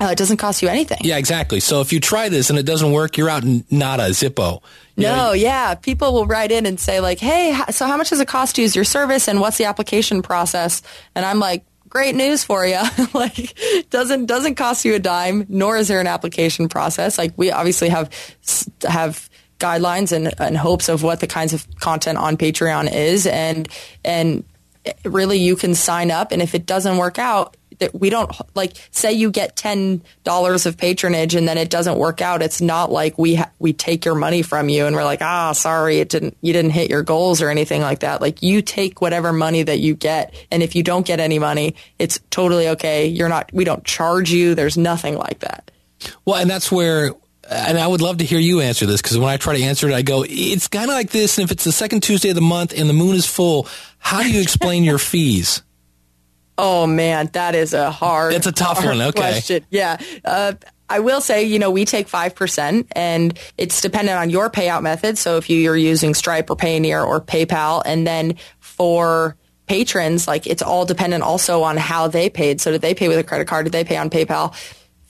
Oh, it doesn't cost you anything. Yeah, exactly. So if you try this and it doesn't work, you're out nada, zippo. You no, know, yeah. People will write in and say like, "Hey, so how much does it cost to use your service, and what's the application process?" And I'm like, great news for you. like doesn't doesn't cost you a dime, nor is there an application process. Like we obviously have have guidelines and, and hopes of what the kinds of content on Patreon is, and and really you can sign up, and if it doesn't work out, that we don't like say you get ten dollars of patronage and then it doesn't work out. It's not like we ha- we take your money from you and we're like, ah, sorry, it didn't you didn't hit your goals or anything like that. Like you take whatever money that you get, and if you don't get any money, it's totally okay. You're not. We don't charge you. There's nothing like that. Well, and that's where and I would love to hear you answer this because when I try to answer it, I go, it's kind of like this. And if it's the second Tuesday of the month and the moon is full, how do you explain your fees? Oh man, that is a hard. It's a tough one. Okay. Question. Yeah. Uh, I will say, you know, we take 5% and it's dependent on your payout method. So if you're using Stripe or Payoneer or PayPal, and then for patrons, like it's all dependent also on how they paid. So did they pay with a credit card? Did they pay on PayPal?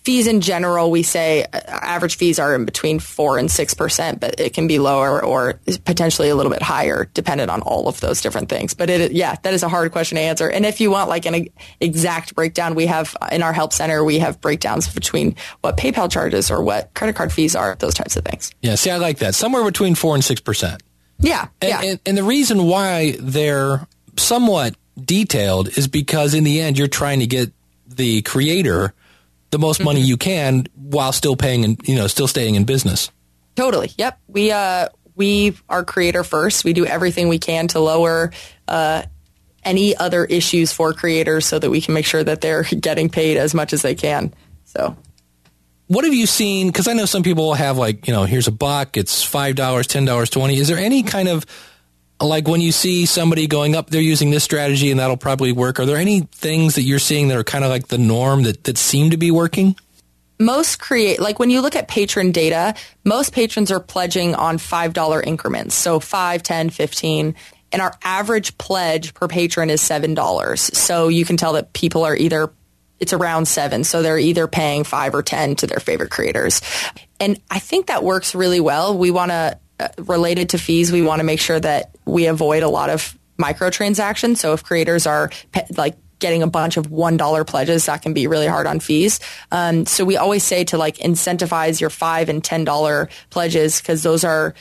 Fees in general, we say uh, average fees are in between four and six percent, but it can be lower or potentially a little bit higher, dependent on all of those different things. But it, yeah, that is a hard question to answer. And if you want like an exact breakdown, we have in our help center, we have breakdowns between what PayPal charges or what credit card fees are, those types of things. Yeah, see, I like that. Somewhere between four and six percent. Yeah, and, yeah. And, and the reason why they're somewhat detailed is because in the end, you're trying to get the creator the most money mm-hmm. you can while still paying and you know still staying in business. Totally. Yep. We uh we are creator first. We do everything we can to lower uh, any other issues for creators so that we can make sure that they're getting paid as much as they can. So what have you seen? Because I know some people have like, you know, here's a buck, it's $5, $10, 20 Is there any kind of like when you see somebody going up, they're using this strategy and that'll probably work. Are there any things that you're seeing that are kind of like the norm that, that seem to be working? Most create, like when you look at patron data, most patrons are pledging on $5 increments. So 5, 10, 15. And our average pledge per patron is $7. So you can tell that people are either it's around seven. So they're either paying five or 10 to their favorite creators. And I think that works really well. We want to uh, related to fees, we want to make sure that we avoid a lot of microtransactions. So if creators are pe- like getting a bunch of $1 pledges, that can be really hard on fees. Um, so we always say to like incentivize your 5 and $10 pledges because those are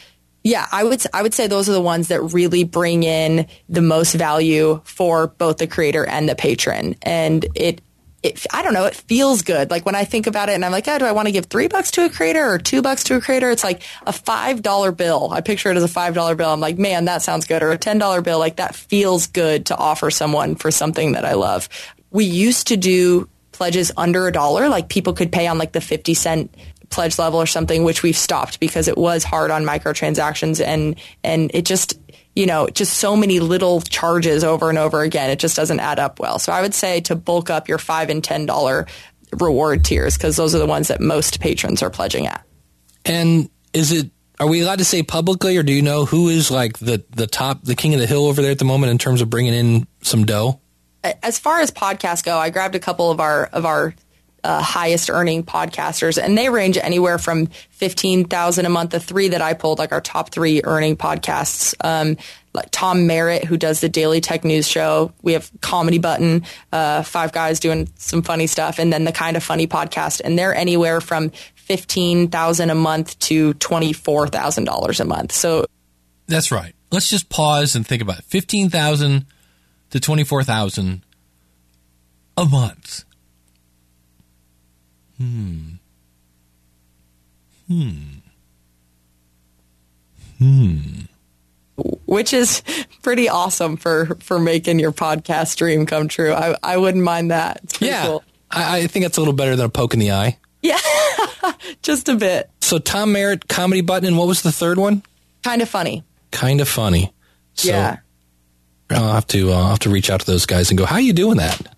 yeah, I would I would say those are the ones that really bring in the most value for both the creator and the patron. And it it, I don't know, it feels good. Like when I think about it and I'm like, oh, do I want to give three bucks to a creator or two bucks to a creator? It's like a $5 bill. I picture it as a $5 bill. I'm like, man, that sounds good. Or a $10 bill. Like that feels good to offer someone for something that I love. We used to do pledges under a dollar. Like people could pay on like the 50 cent pledge level or something, which we've stopped because it was hard on microtransactions and, and it just, you know, just so many little charges over and over again. It just doesn't add up well. So I would say to bulk up your five and ten dollar reward tiers because those are the ones that most patrons are pledging at. And is it? Are we allowed to say publicly, or do you know who is like the the top, the king of the hill over there at the moment in terms of bringing in some dough? As far as podcasts go, I grabbed a couple of our of our uh, highest earning podcasters, and they range anywhere from fifteen thousand a month. The three that I pulled, like our top three earning podcasts, um, like Tom Merritt, who does the Daily Tech News Show. We have Comedy Button, uh, five guys doing some funny stuff, and then the Kind of Funny podcast, and they're anywhere from fifteen thousand a month to twenty four thousand dollars a month. So that's right. Let's just pause and think about it. fifteen thousand to twenty four thousand a month. Hmm. Hmm. Hmm. Which is pretty awesome for for making your podcast dream come true. I I wouldn't mind that. yeah, cool. I, I think that's a little better than a poke in the eye. Yeah, just a bit. So Tom Merritt, comedy button, and what was the third one? Kind of funny. Kind of funny. So yeah. I'll have to uh, I'll have to reach out to those guys and go. How are you doing that?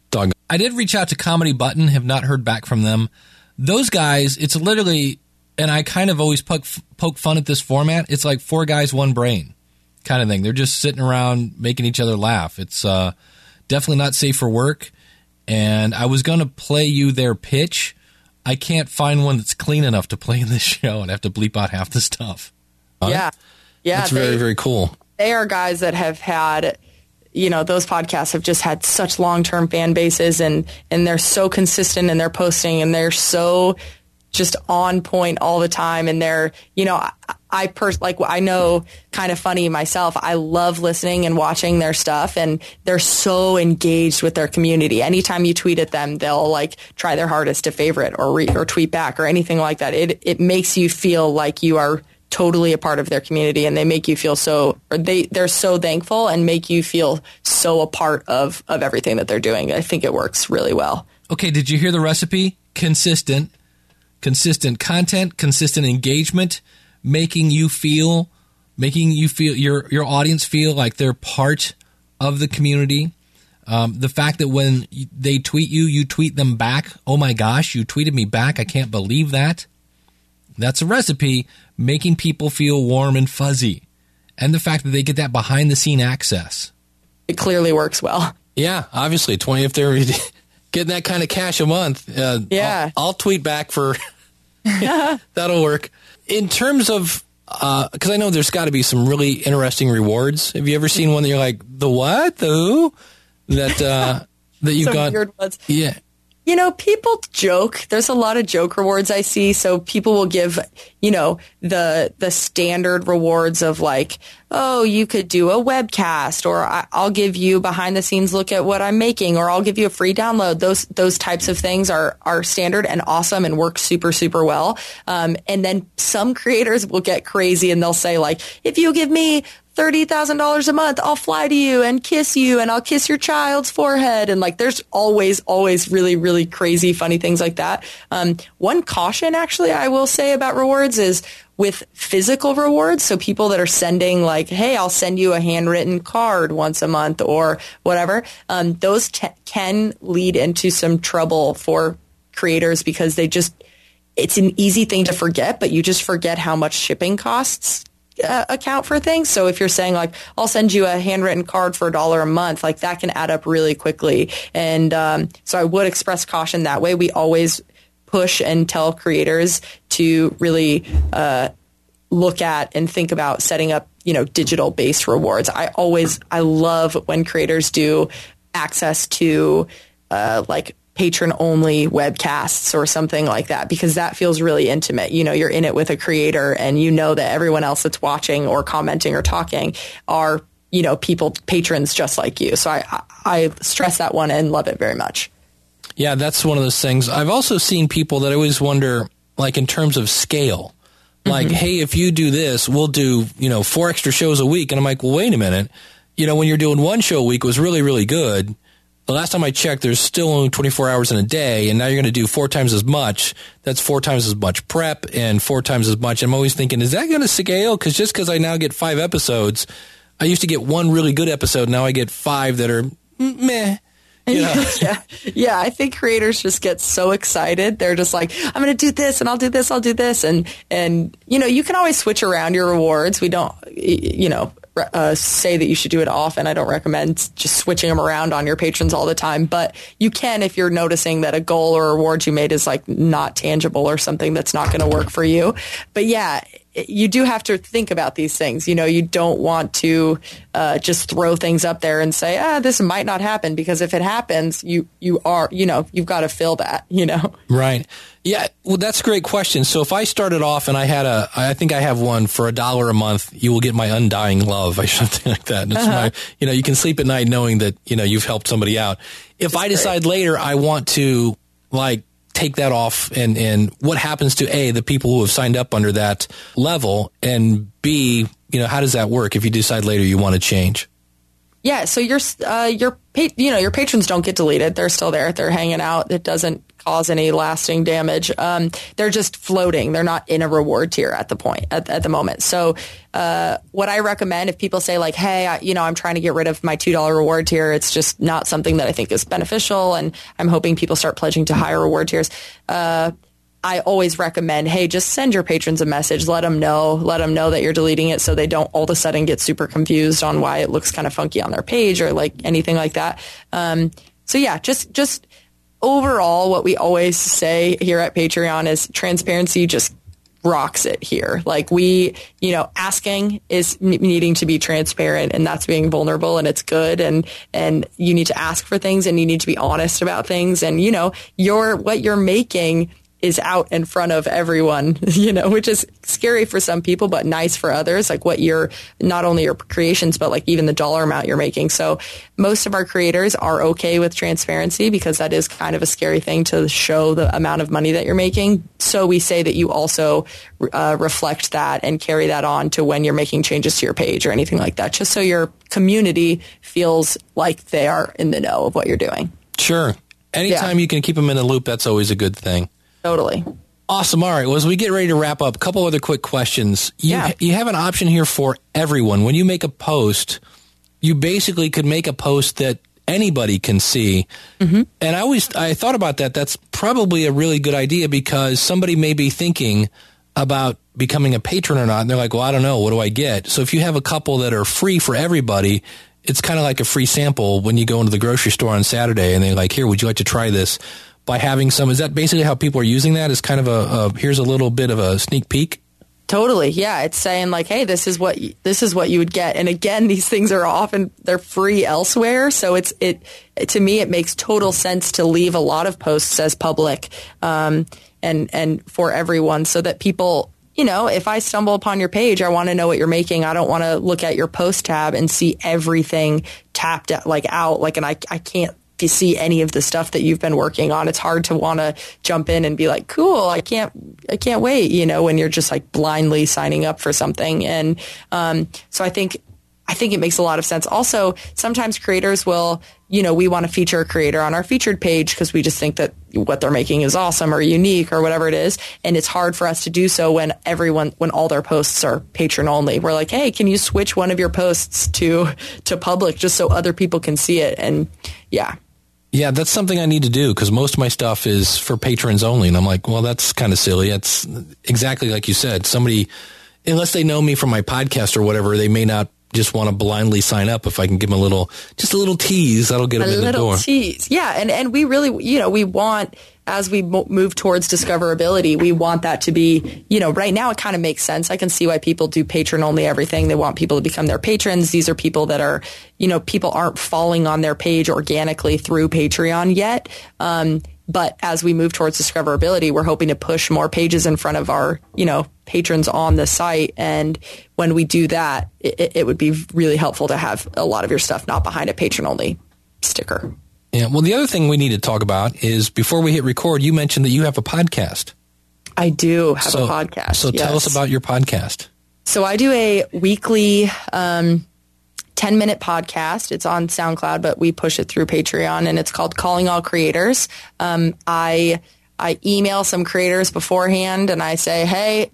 I did reach out to Comedy Button. Have not heard back from them those guys, it's literally, and I kind of always poke, poke fun at this format. It's like four guys, one brain kind of thing. They're just sitting around making each other laugh. It's uh, definitely not safe for work. And I was going to play you their pitch. I can't find one that's clean enough to play in this show. I'd have to bleep out half the stuff. Yeah. Yeah. That's they, very, very cool. They are guys that have had you know those podcasts have just had such long-term fan bases and and they're so consistent in their posting and they're so just on point all the time and they're you know I, I pers- like I know kind of funny myself. I love listening and watching their stuff and they're so engaged with their community. Anytime you tweet at them, they'll like try their hardest to favorite or re- or tweet back or anything like that. It it makes you feel like you are totally a part of their community and they make you feel so or they they're so thankful and make you feel so a part of of everything that they're doing. I think it works really well. Okay, did you hear the recipe? Consistent consistent content, consistent engagement, making you feel making you feel your your audience feel like they're part of the community. Um, the fact that when they tweet you, you tweet them back. Oh my gosh, you tweeted me back. I can't believe that. That's a recipe making people feel warm and fuzzy. And the fact that they get that behind the scene access. It clearly works well. Yeah, obviously, 20 if they're getting that kind of cash a month. Uh, yeah. I'll, I'll, tweet back for that'll work. In terms of because uh, I know there's got to be some really interesting rewards. Have you ever seen one that you're like the what the who that uh, that you've got? Weird ones. Yeah, you know, people joke. There's a lot of joke rewards I see. So people will give, you know, the the standard rewards of like, oh, you could do a webcast, or I'll give you behind the scenes look at what I'm making, or I'll give you a free download. Those those types of things are are standard and awesome and work super super well. Um, and then some creators will get crazy and they'll say like, if you give me $30,000 a month, I'll fly to you and kiss you and I'll kiss your child's forehead. And like, there's always, always really, really crazy, funny things like that. Um, one caution actually I will say about rewards is with physical rewards. So people that are sending like, Hey, I'll send you a handwritten card once a month or whatever. Um, those t- can lead into some trouble for creators because they just, it's an easy thing to forget, but you just forget how much shipping costs uh, account for things. So if you're saying like, I'll send you a handwritten card for a dollar a month, like that can add up really quickly. And um, so I would express caution that way. We always push and tell creators to really uh, look at and think about setting up you know, digital based rewards. I always, I love when creators do access to, uh, like patron only webcasts or something like that because that feels really intimate. You know, you're in it with a creator and you know that everyone else that's watching or commenting or talking are, you know, people, patrons just like you. So I, I stress that one and love it very much. Yeah, that's one of those things. I've also seen people that I always wonder, like in terms of scale, like, mm-hmm. hey, if you do this, we'll do, you know, four extra shows a week. And I'm like, well, wait a minute. You know, when you're doing one show a week was really, really good the last time I checked, there's still only 24 hours in a day, and now you're going to do four times as much. That's four times as much prep and four times as much. I'm always thinking, is that going to scale? Because just because I now get five episodes, I used to get one really good episode. Now I get five that are meh. You know? yeah, yeah. I think creators just get so excited. They're just like, I'm going to do this, and I'll do this, I'll do this, and and you know, you can always switch around your rewards. We don't, you know, uh, say that you should do it often. I don't recommend just switching them around on your patrons all the time, but you can if you're noticing that a goal or reward you made is like not tangible or something that's not going to work for you. But yeah, you do have to think about these things. You know, you don't want to uh, just throw things up there and say, ah, this might not happen because if it happens, you you are, you know, you've got to fill that. You know, right? Yeah, well, that's a great question. So if I started off and I had a, I think I have one for a dollar a month, you will get my undying love, or something like that. And it's uh-huh. my, you know, you can sleep at night knowing that you know you've helped somebody out. If that's I decide great. later I want to like take that off and, and what happens to A, the people who have signed up under that level and B, you know, how does that work if you decide later you want to change? Yeah, so your uh, your you know your patrons don't get deleted; they're still there. They're hanging out. It doesn't cause any lasting damage. Um, they're just floating. They're not in a reward tier at the point at, at the moment. So, uh, what I recommend if people say like, "Hey, I, you know, I'm trying to get rid of my two dollar reward tier. It's just not something that I think is beneficial, and I'm hoping people start pledging to higher reward tiers." Uh, I always recommend, hey, just send your patrons a message. Let them know. Let them know that you're deleting it so they don't all of a sudden get super confused on why it looks kind of funky on their page or like anything like that. Um, so yeah, just just overall, what we always say here at Patreon is transparency just rocks it here. Like we, you know, asking is needing to be transparent and that's being vulnerable and it's good. And, and you need to ask for things and you need to be honest about things. And, you know, your, what you're making is out in front of everyone, you know, which is scary for some people, but nice for others. Like what you're, not only your creations, but like even the dollar amount you're making. So most of our creators are okay with transparency because that is kind of a scary thing to show the amount of money that you're making. So we say that you also uh, reflect that and carry that on to when you're making changes to your page or anything like that, just so your community feels like they are in the know of what you're doing. Sure. Anytime yeah. you can keep them in the loop, that's always a good thing. Totally. Awesome. All right. Well, as we get ready to wrap up, a couple other quick questions. You, yeah. you have an option here for everyone. When you make a post, you basically could make a post that anybody can see. Mm-hmm. And I always I thought about that. That's probably a really good idea because somebody may be thinking about becoming a patron or not, and they're like, "Well, I don't know. What do I get?" So if you have a couple that are free for everybody, it's kind of like a free sample when you go into the grocery store on Saturday, and they're like, "Here, would you like to try this?" By having some. Is that basically how people are using that? Is kind of a, a here's a little bit of a sneak peek. Totally. Yeah. It's saying like, Hey, this is what, this is what you would get. And again, these things are often, they're free elsewhere. So it's, it, to me, it makes total sense to leave a lot of posts as public, um, and, and for everyone so that people, you know, if I stumble upon your page, I want to know what you're making. I don't want to look at your post tab and see everything tapped out like out. Like, and I, I can't you see any of the stuff that you've been working on, it's hard to want to jump in and be like, cool, I can't, I can't wait, you know, when you're just like blindly signing up for something. And, um, so I think, I think it makes a lot of sense. Also, sometimes creators will, you know, we want to feature a creator on our featured page because we just think that what they're making is awesome or unique or whatever it is. And it's hard for us to do so when everyone, when all their posts are patron only. We're like, hey, can you switch one of your posts to, to public just so other people can see it? And yeah, yeah, that's something I need to do because most of my stuff is for patrons only. And I'm like, well, that's kind of silly. It's exactly like you said. Somebody, unless they know me from my podcast or whatever, they may not just want to blindly sign up, if I can give them a little, just a little tease, that'll get them a in the little door. tease. Yeah, and and we really, you know, we want as we mo- move towards discoverability, we want that to be, you know, right now it kind of makes sense. I can see why people do patron only everything. They want people to become their patrons. These are people that are, you know, people aren't falling on their page organically through Patreon yet. Um, but as we move towards discoverability, we're hoping to push more pages in front of our, you know, patrons on the site. And when we do that, it, it would be really helpful to have a lot of your stuff not behind a patron only sticker. Yeah. Well, the other thing we need to talk about is before we hit record, you mentioned that you have a podcast. I do have so, a podcast. So tell us about your podcast. So I do a weekly um, 10 minute podcast. It's on SoundCloud, but we push it through Patreon and it's called Calling All Creators. Um, I, I email some creators beforehand and I say, Hey,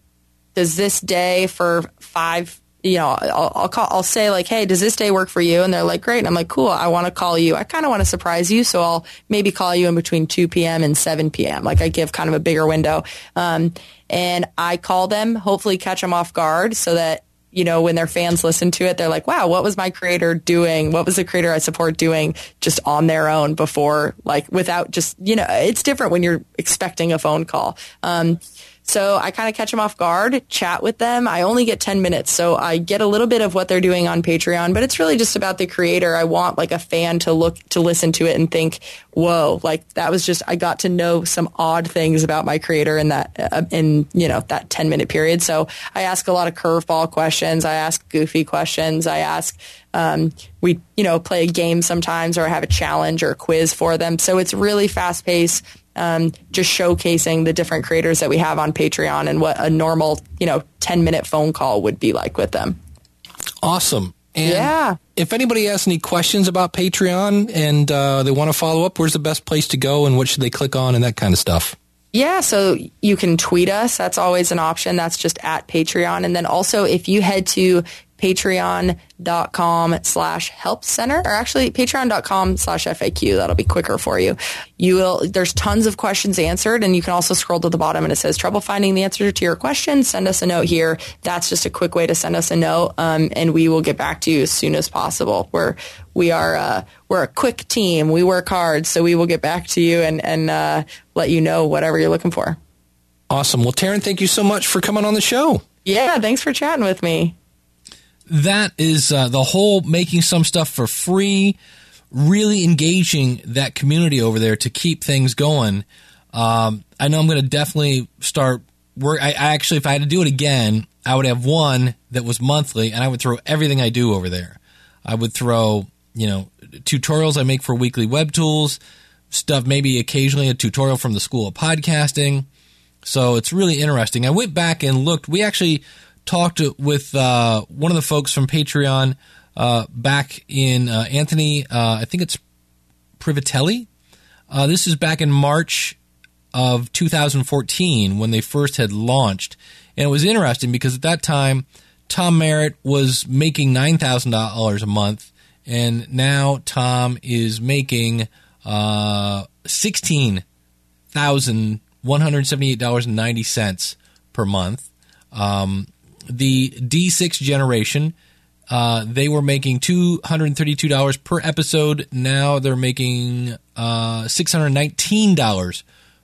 does this day for five, you know, I'll, I'll call, I'll say like, Hey, does this day work for you? And they're like, great. And I'm like, cool. I want to call you. I kind of want to surprise you. So I'll maybe call you in between 2 p.m. and 7 p.m. Like I give kind of a bigger window. Um, and I call them, hopefully catch them off guard so that you know, when their fans listen to it, they're like, wow, what was my creator doing? What was the creator I support doing just on their own before, like, without just, you know, it's different when you're expecting a phone call. Um, so I kind of catch them off guard, chat with them. I only get 10 minutes. So I get a little bit of what they're doing on Patreon, but it's really just about the creator. I want like a fan to look, to listen to it and think, whoa, like that was just, I got to know some odd things about my creator in that, uh, in, you know, that 10 minute period. So I ask a lot of curveball questions. I ask goofy questions. I ask, um, we, you know, play a game sometimes or have a challenge or a quiz for them. So it's really fast paced um, just showcasing the different creators that we have on Patreon and what a normal, you know, 10 minute phone call would be like with them. Awesome. And yeah. If anybody has any questions about Patreon and uh, they want to follow up, where's the best place to go and what should they click on and that kind of stuff? Yeah, so you can tweet us. That's always an option. That's just at Patreon. And then also if you head to patreon.com slash help center or actually patreon.com slash FAQ. That'll be quicker for you. You will, there's tons of questions answered and you can also scroll to the bottom and it says trouble finding the answer to your question. Send us a note here. That's just a quick way to send us a note. Um, and we will get back to you as soon as possible. We're, we are, uh, we're a quick team. We work hard. So we will get back to you and, and, uh, let you know whatever you're looking for. Awesome. Well, Taryn, thank you so much for coming on the show. Yeah. Thanks for chatting with me that is uh, the whole making some stuff for free, really engaging that community over there to keep things going. Um, I know I'm going to definitely start work. I, I, actually, if I had to do it again, I would have one that was monthly, and I would throw everything I do over there. I would throw, you know, tutorials I make for weekly web tools, stuff, maybe occasionally a tutorial from the School of Podcasting. So it's really interesting. I went back and looked. We actually talked with uh, one of the folks from Patreon uh, back in uh, Anthony, uh, I think it's Privatelli. Uh, this is back in March of 2014 when they first had launched. And it was interesting because at that time, Tom Merritt was making $9,000 a month, and now Tom is making uh, $16,178.90 per month. Um, the D6 generation, uh, they were making $232 per episode. Now they're making uh, $619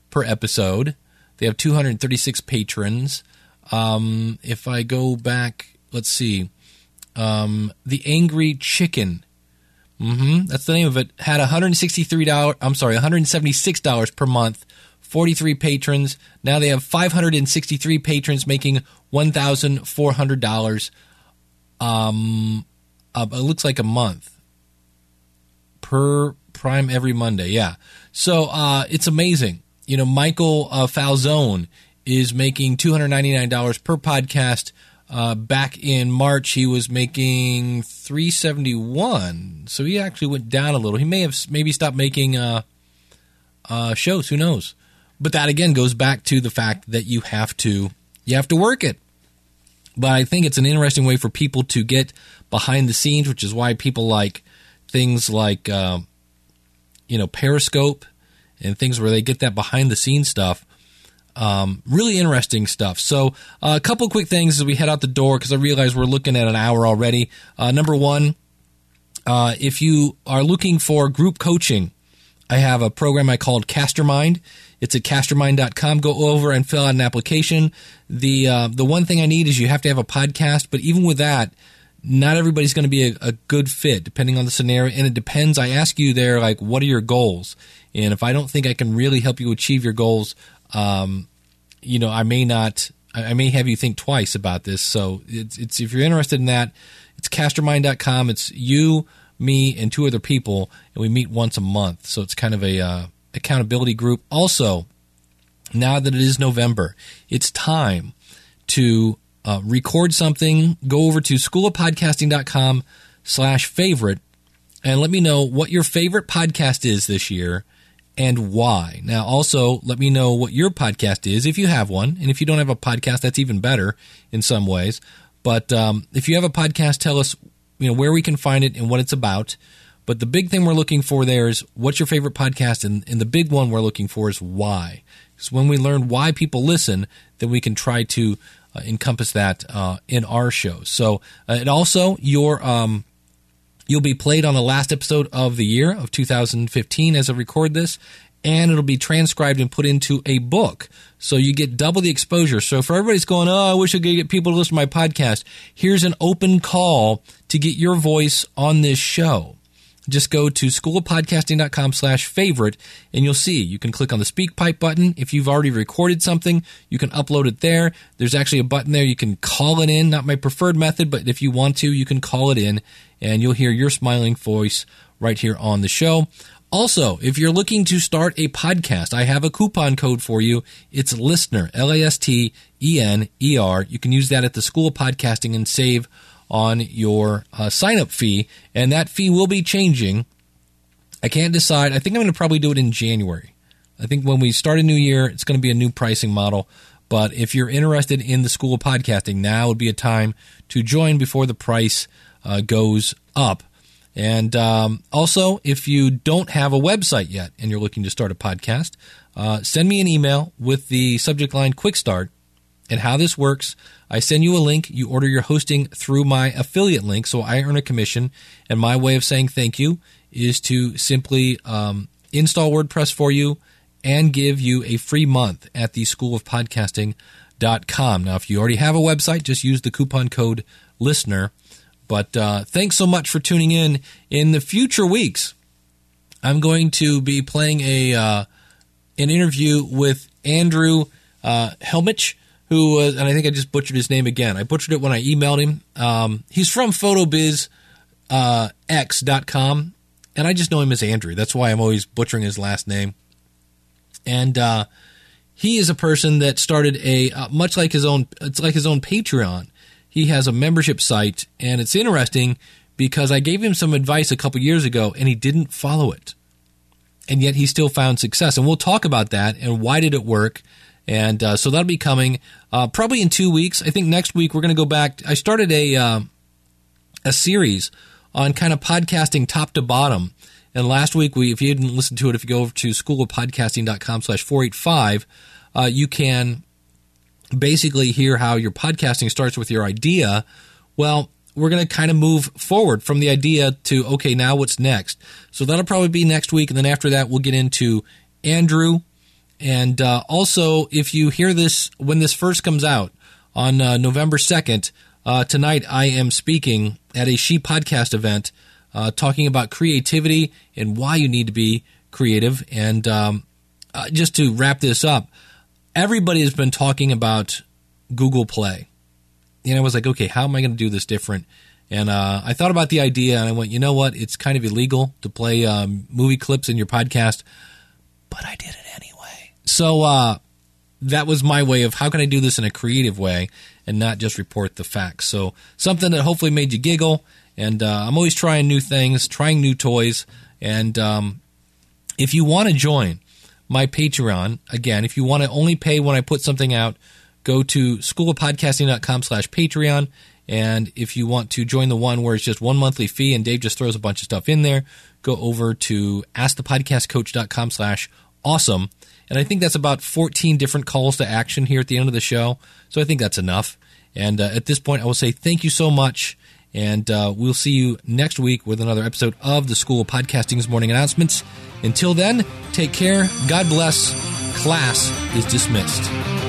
per episode. They have 236 patrons. Um, if I go back, let's see. Um, the Angry Chicken. Mm-hmm, that's the name of it. Had $163, I'm sorry, $176 per month 43 patrons. Now they have 563 patrons making $1,400 um, uh, it looks like a month per Prime every Monday. Yeah. So uh, it's amazing. You know, Michael uh, Falzone is making $299 per podcast. Uh, back in March, he was making 371 So he actually went down a little. He may have maybe stopped making uh, uh, shows. Who knows? But that again goes back to the fact that you have to you have to work it. But I think it's an interesting way for people to get behind the scenes, which is why people like things like uh, you know Periscope and things where they get that behind the scenes stuff. Um, really interesting stuff. So, uh, a couple quick things as we head out the door because I realize we're looking at an hour already. Uh, number one, uh, if you are looking for group coaching, I have a program I called Castermind. It's at castermind.com. Go over and fill out an application. The uh, the one thing I need is you have to have a podcast, but even with that, not everybody's going to be a, a, good fit depending on the scenario. And it depends. I ask you there, like, what are your goals? And if I don't think I can really help you achieve your goals, um, you know, I may not, I may have you think twice about this. So it's, it's if you're interested in that, it's castermind.com. It's you, me, and two other people, and we meet once a month. So it's kind of a uh, accountability group. Also, now that it is November, it's time to uh, record something. Go over to schoolofpodcasting.com slash favorite and let me know what your favorite podcast is this year and why. Now, also let me know what your podcast is if you have one. And if you don't have a podcast, that's even better in some ways. But um, if you have a podcast, tell us you know where we can find it and what it's about. But the big thing we're looking for there is what's your favorite podcast, and, and the big one we're looking for is why. Because when we learn why people listen, then we can try to uh, encompass that uh, in our show. So, uh, and also your um, you'll be played on the last episode of the year of 2015 as I record this, and it'll be transcribed and put into a book. So you get double the exposure. So for everybody's going, oh, I wish I could get people to listen to my podcast. Here's an open call to get your voice on this show just go to schoolofpodcasting.com slash favorite and you'll see. You can click on the SpeakPipe button. If you've already recorded something you can upload it there. There's actually a button there. You can call it in. Not my preferred method but if you want to you can call it in and you'll hear your smiling voice right here on the show. Also, if you're looking to start a podcast, I have a coupon code for you. It's listener, L A S T E N E R. You can use that at the School of Podcasting and save on your uh, sign up fee, and that fee will be changing. I can't decide. I think I'm going to probably do it in January. I think when we start a new year, it's going to be a new pricing model. But if you're interested in the School of Podcasting, now would be a time to join before the price uh, goes up. And um, also, if you don't have a website yet and you're looking to start a podcast, uh, send me an email with the subject line Quick Start and how this works. I send you a link. You order your hosting through my affiliate link, so I earn a commission. And my way of saying thank you is to simply um, install WordPress for you and give you a free month at the School of Podcasting.com. Now, if you already have a website, just use the coupon code LISTENER. But uh, thanks so much for tuning in. In the future weeks, I'm going to be playing a uh, an interview with Andrew uh, Hellmich who was, and I think I just butchered his name again. I butchered it when I emailed him. Um, he's from photobizx.com, uh, and I just know him as Andrew. That's why I'm always butchering his last name. And uh, he is a person that started a uh, much like his own. It's like his own Patreon. He has a membership site, and it's interesting because I gave him some advice a couple years ago, and he didn't follow it, and yet he still found success. And we'll talk about that and why did it work and uh, so that'll be coming uh, probably in two weeks. I think next week we're going to go back. I started a uh, a series on kind of podcasting top to bottom. And last week, we if you didn't listen to it, if you go over to schoolofpodcasting.com slash 485, uh, you can basically hear how your podcasting starts with your idea. Well, we're going to kind of move forward from the idea to, okay, now what's next? So that'll probably be next week. And then after that, we'll get into Andrew and uh, also, if you hear this when this first comes out on uh, November 2nd, uh, tonight I am speaking at a She Podcast event uh, talking about creativity and why you need to be creative. And um, uh, just to wrap this up, everybody has been talking about Google Play. And I was like, okay, how am I going to do this different? And uh, I thought about the idea and I went, you know what? It's kind of illegal to play um, movie clips in your podcast, but I did it. So uh, that was my way of how can I do this in a creative way and not just report the facts. So something that hopefully made you giggle. And uh, I'm always trying new things, trying new toys. And um, if you want to join my Patreon, again, if you want to only pay when I put something out, go to schoolofpodcasting.com slash Patreon. And if you want to join the one where it's just one monthly fee and Dave just throws a bunch of stuff in there, go over to askthepodcastcoach.com slash awesome. And I think that's about 14 different calls to action here at the end of the show. So I think that's enough. And uh, at this point, I will say thank you so much. And uh, we'll see you next week with another episode of the School of Podcasting's morning announcements. Until then, take care. God bless. Class is dismissed.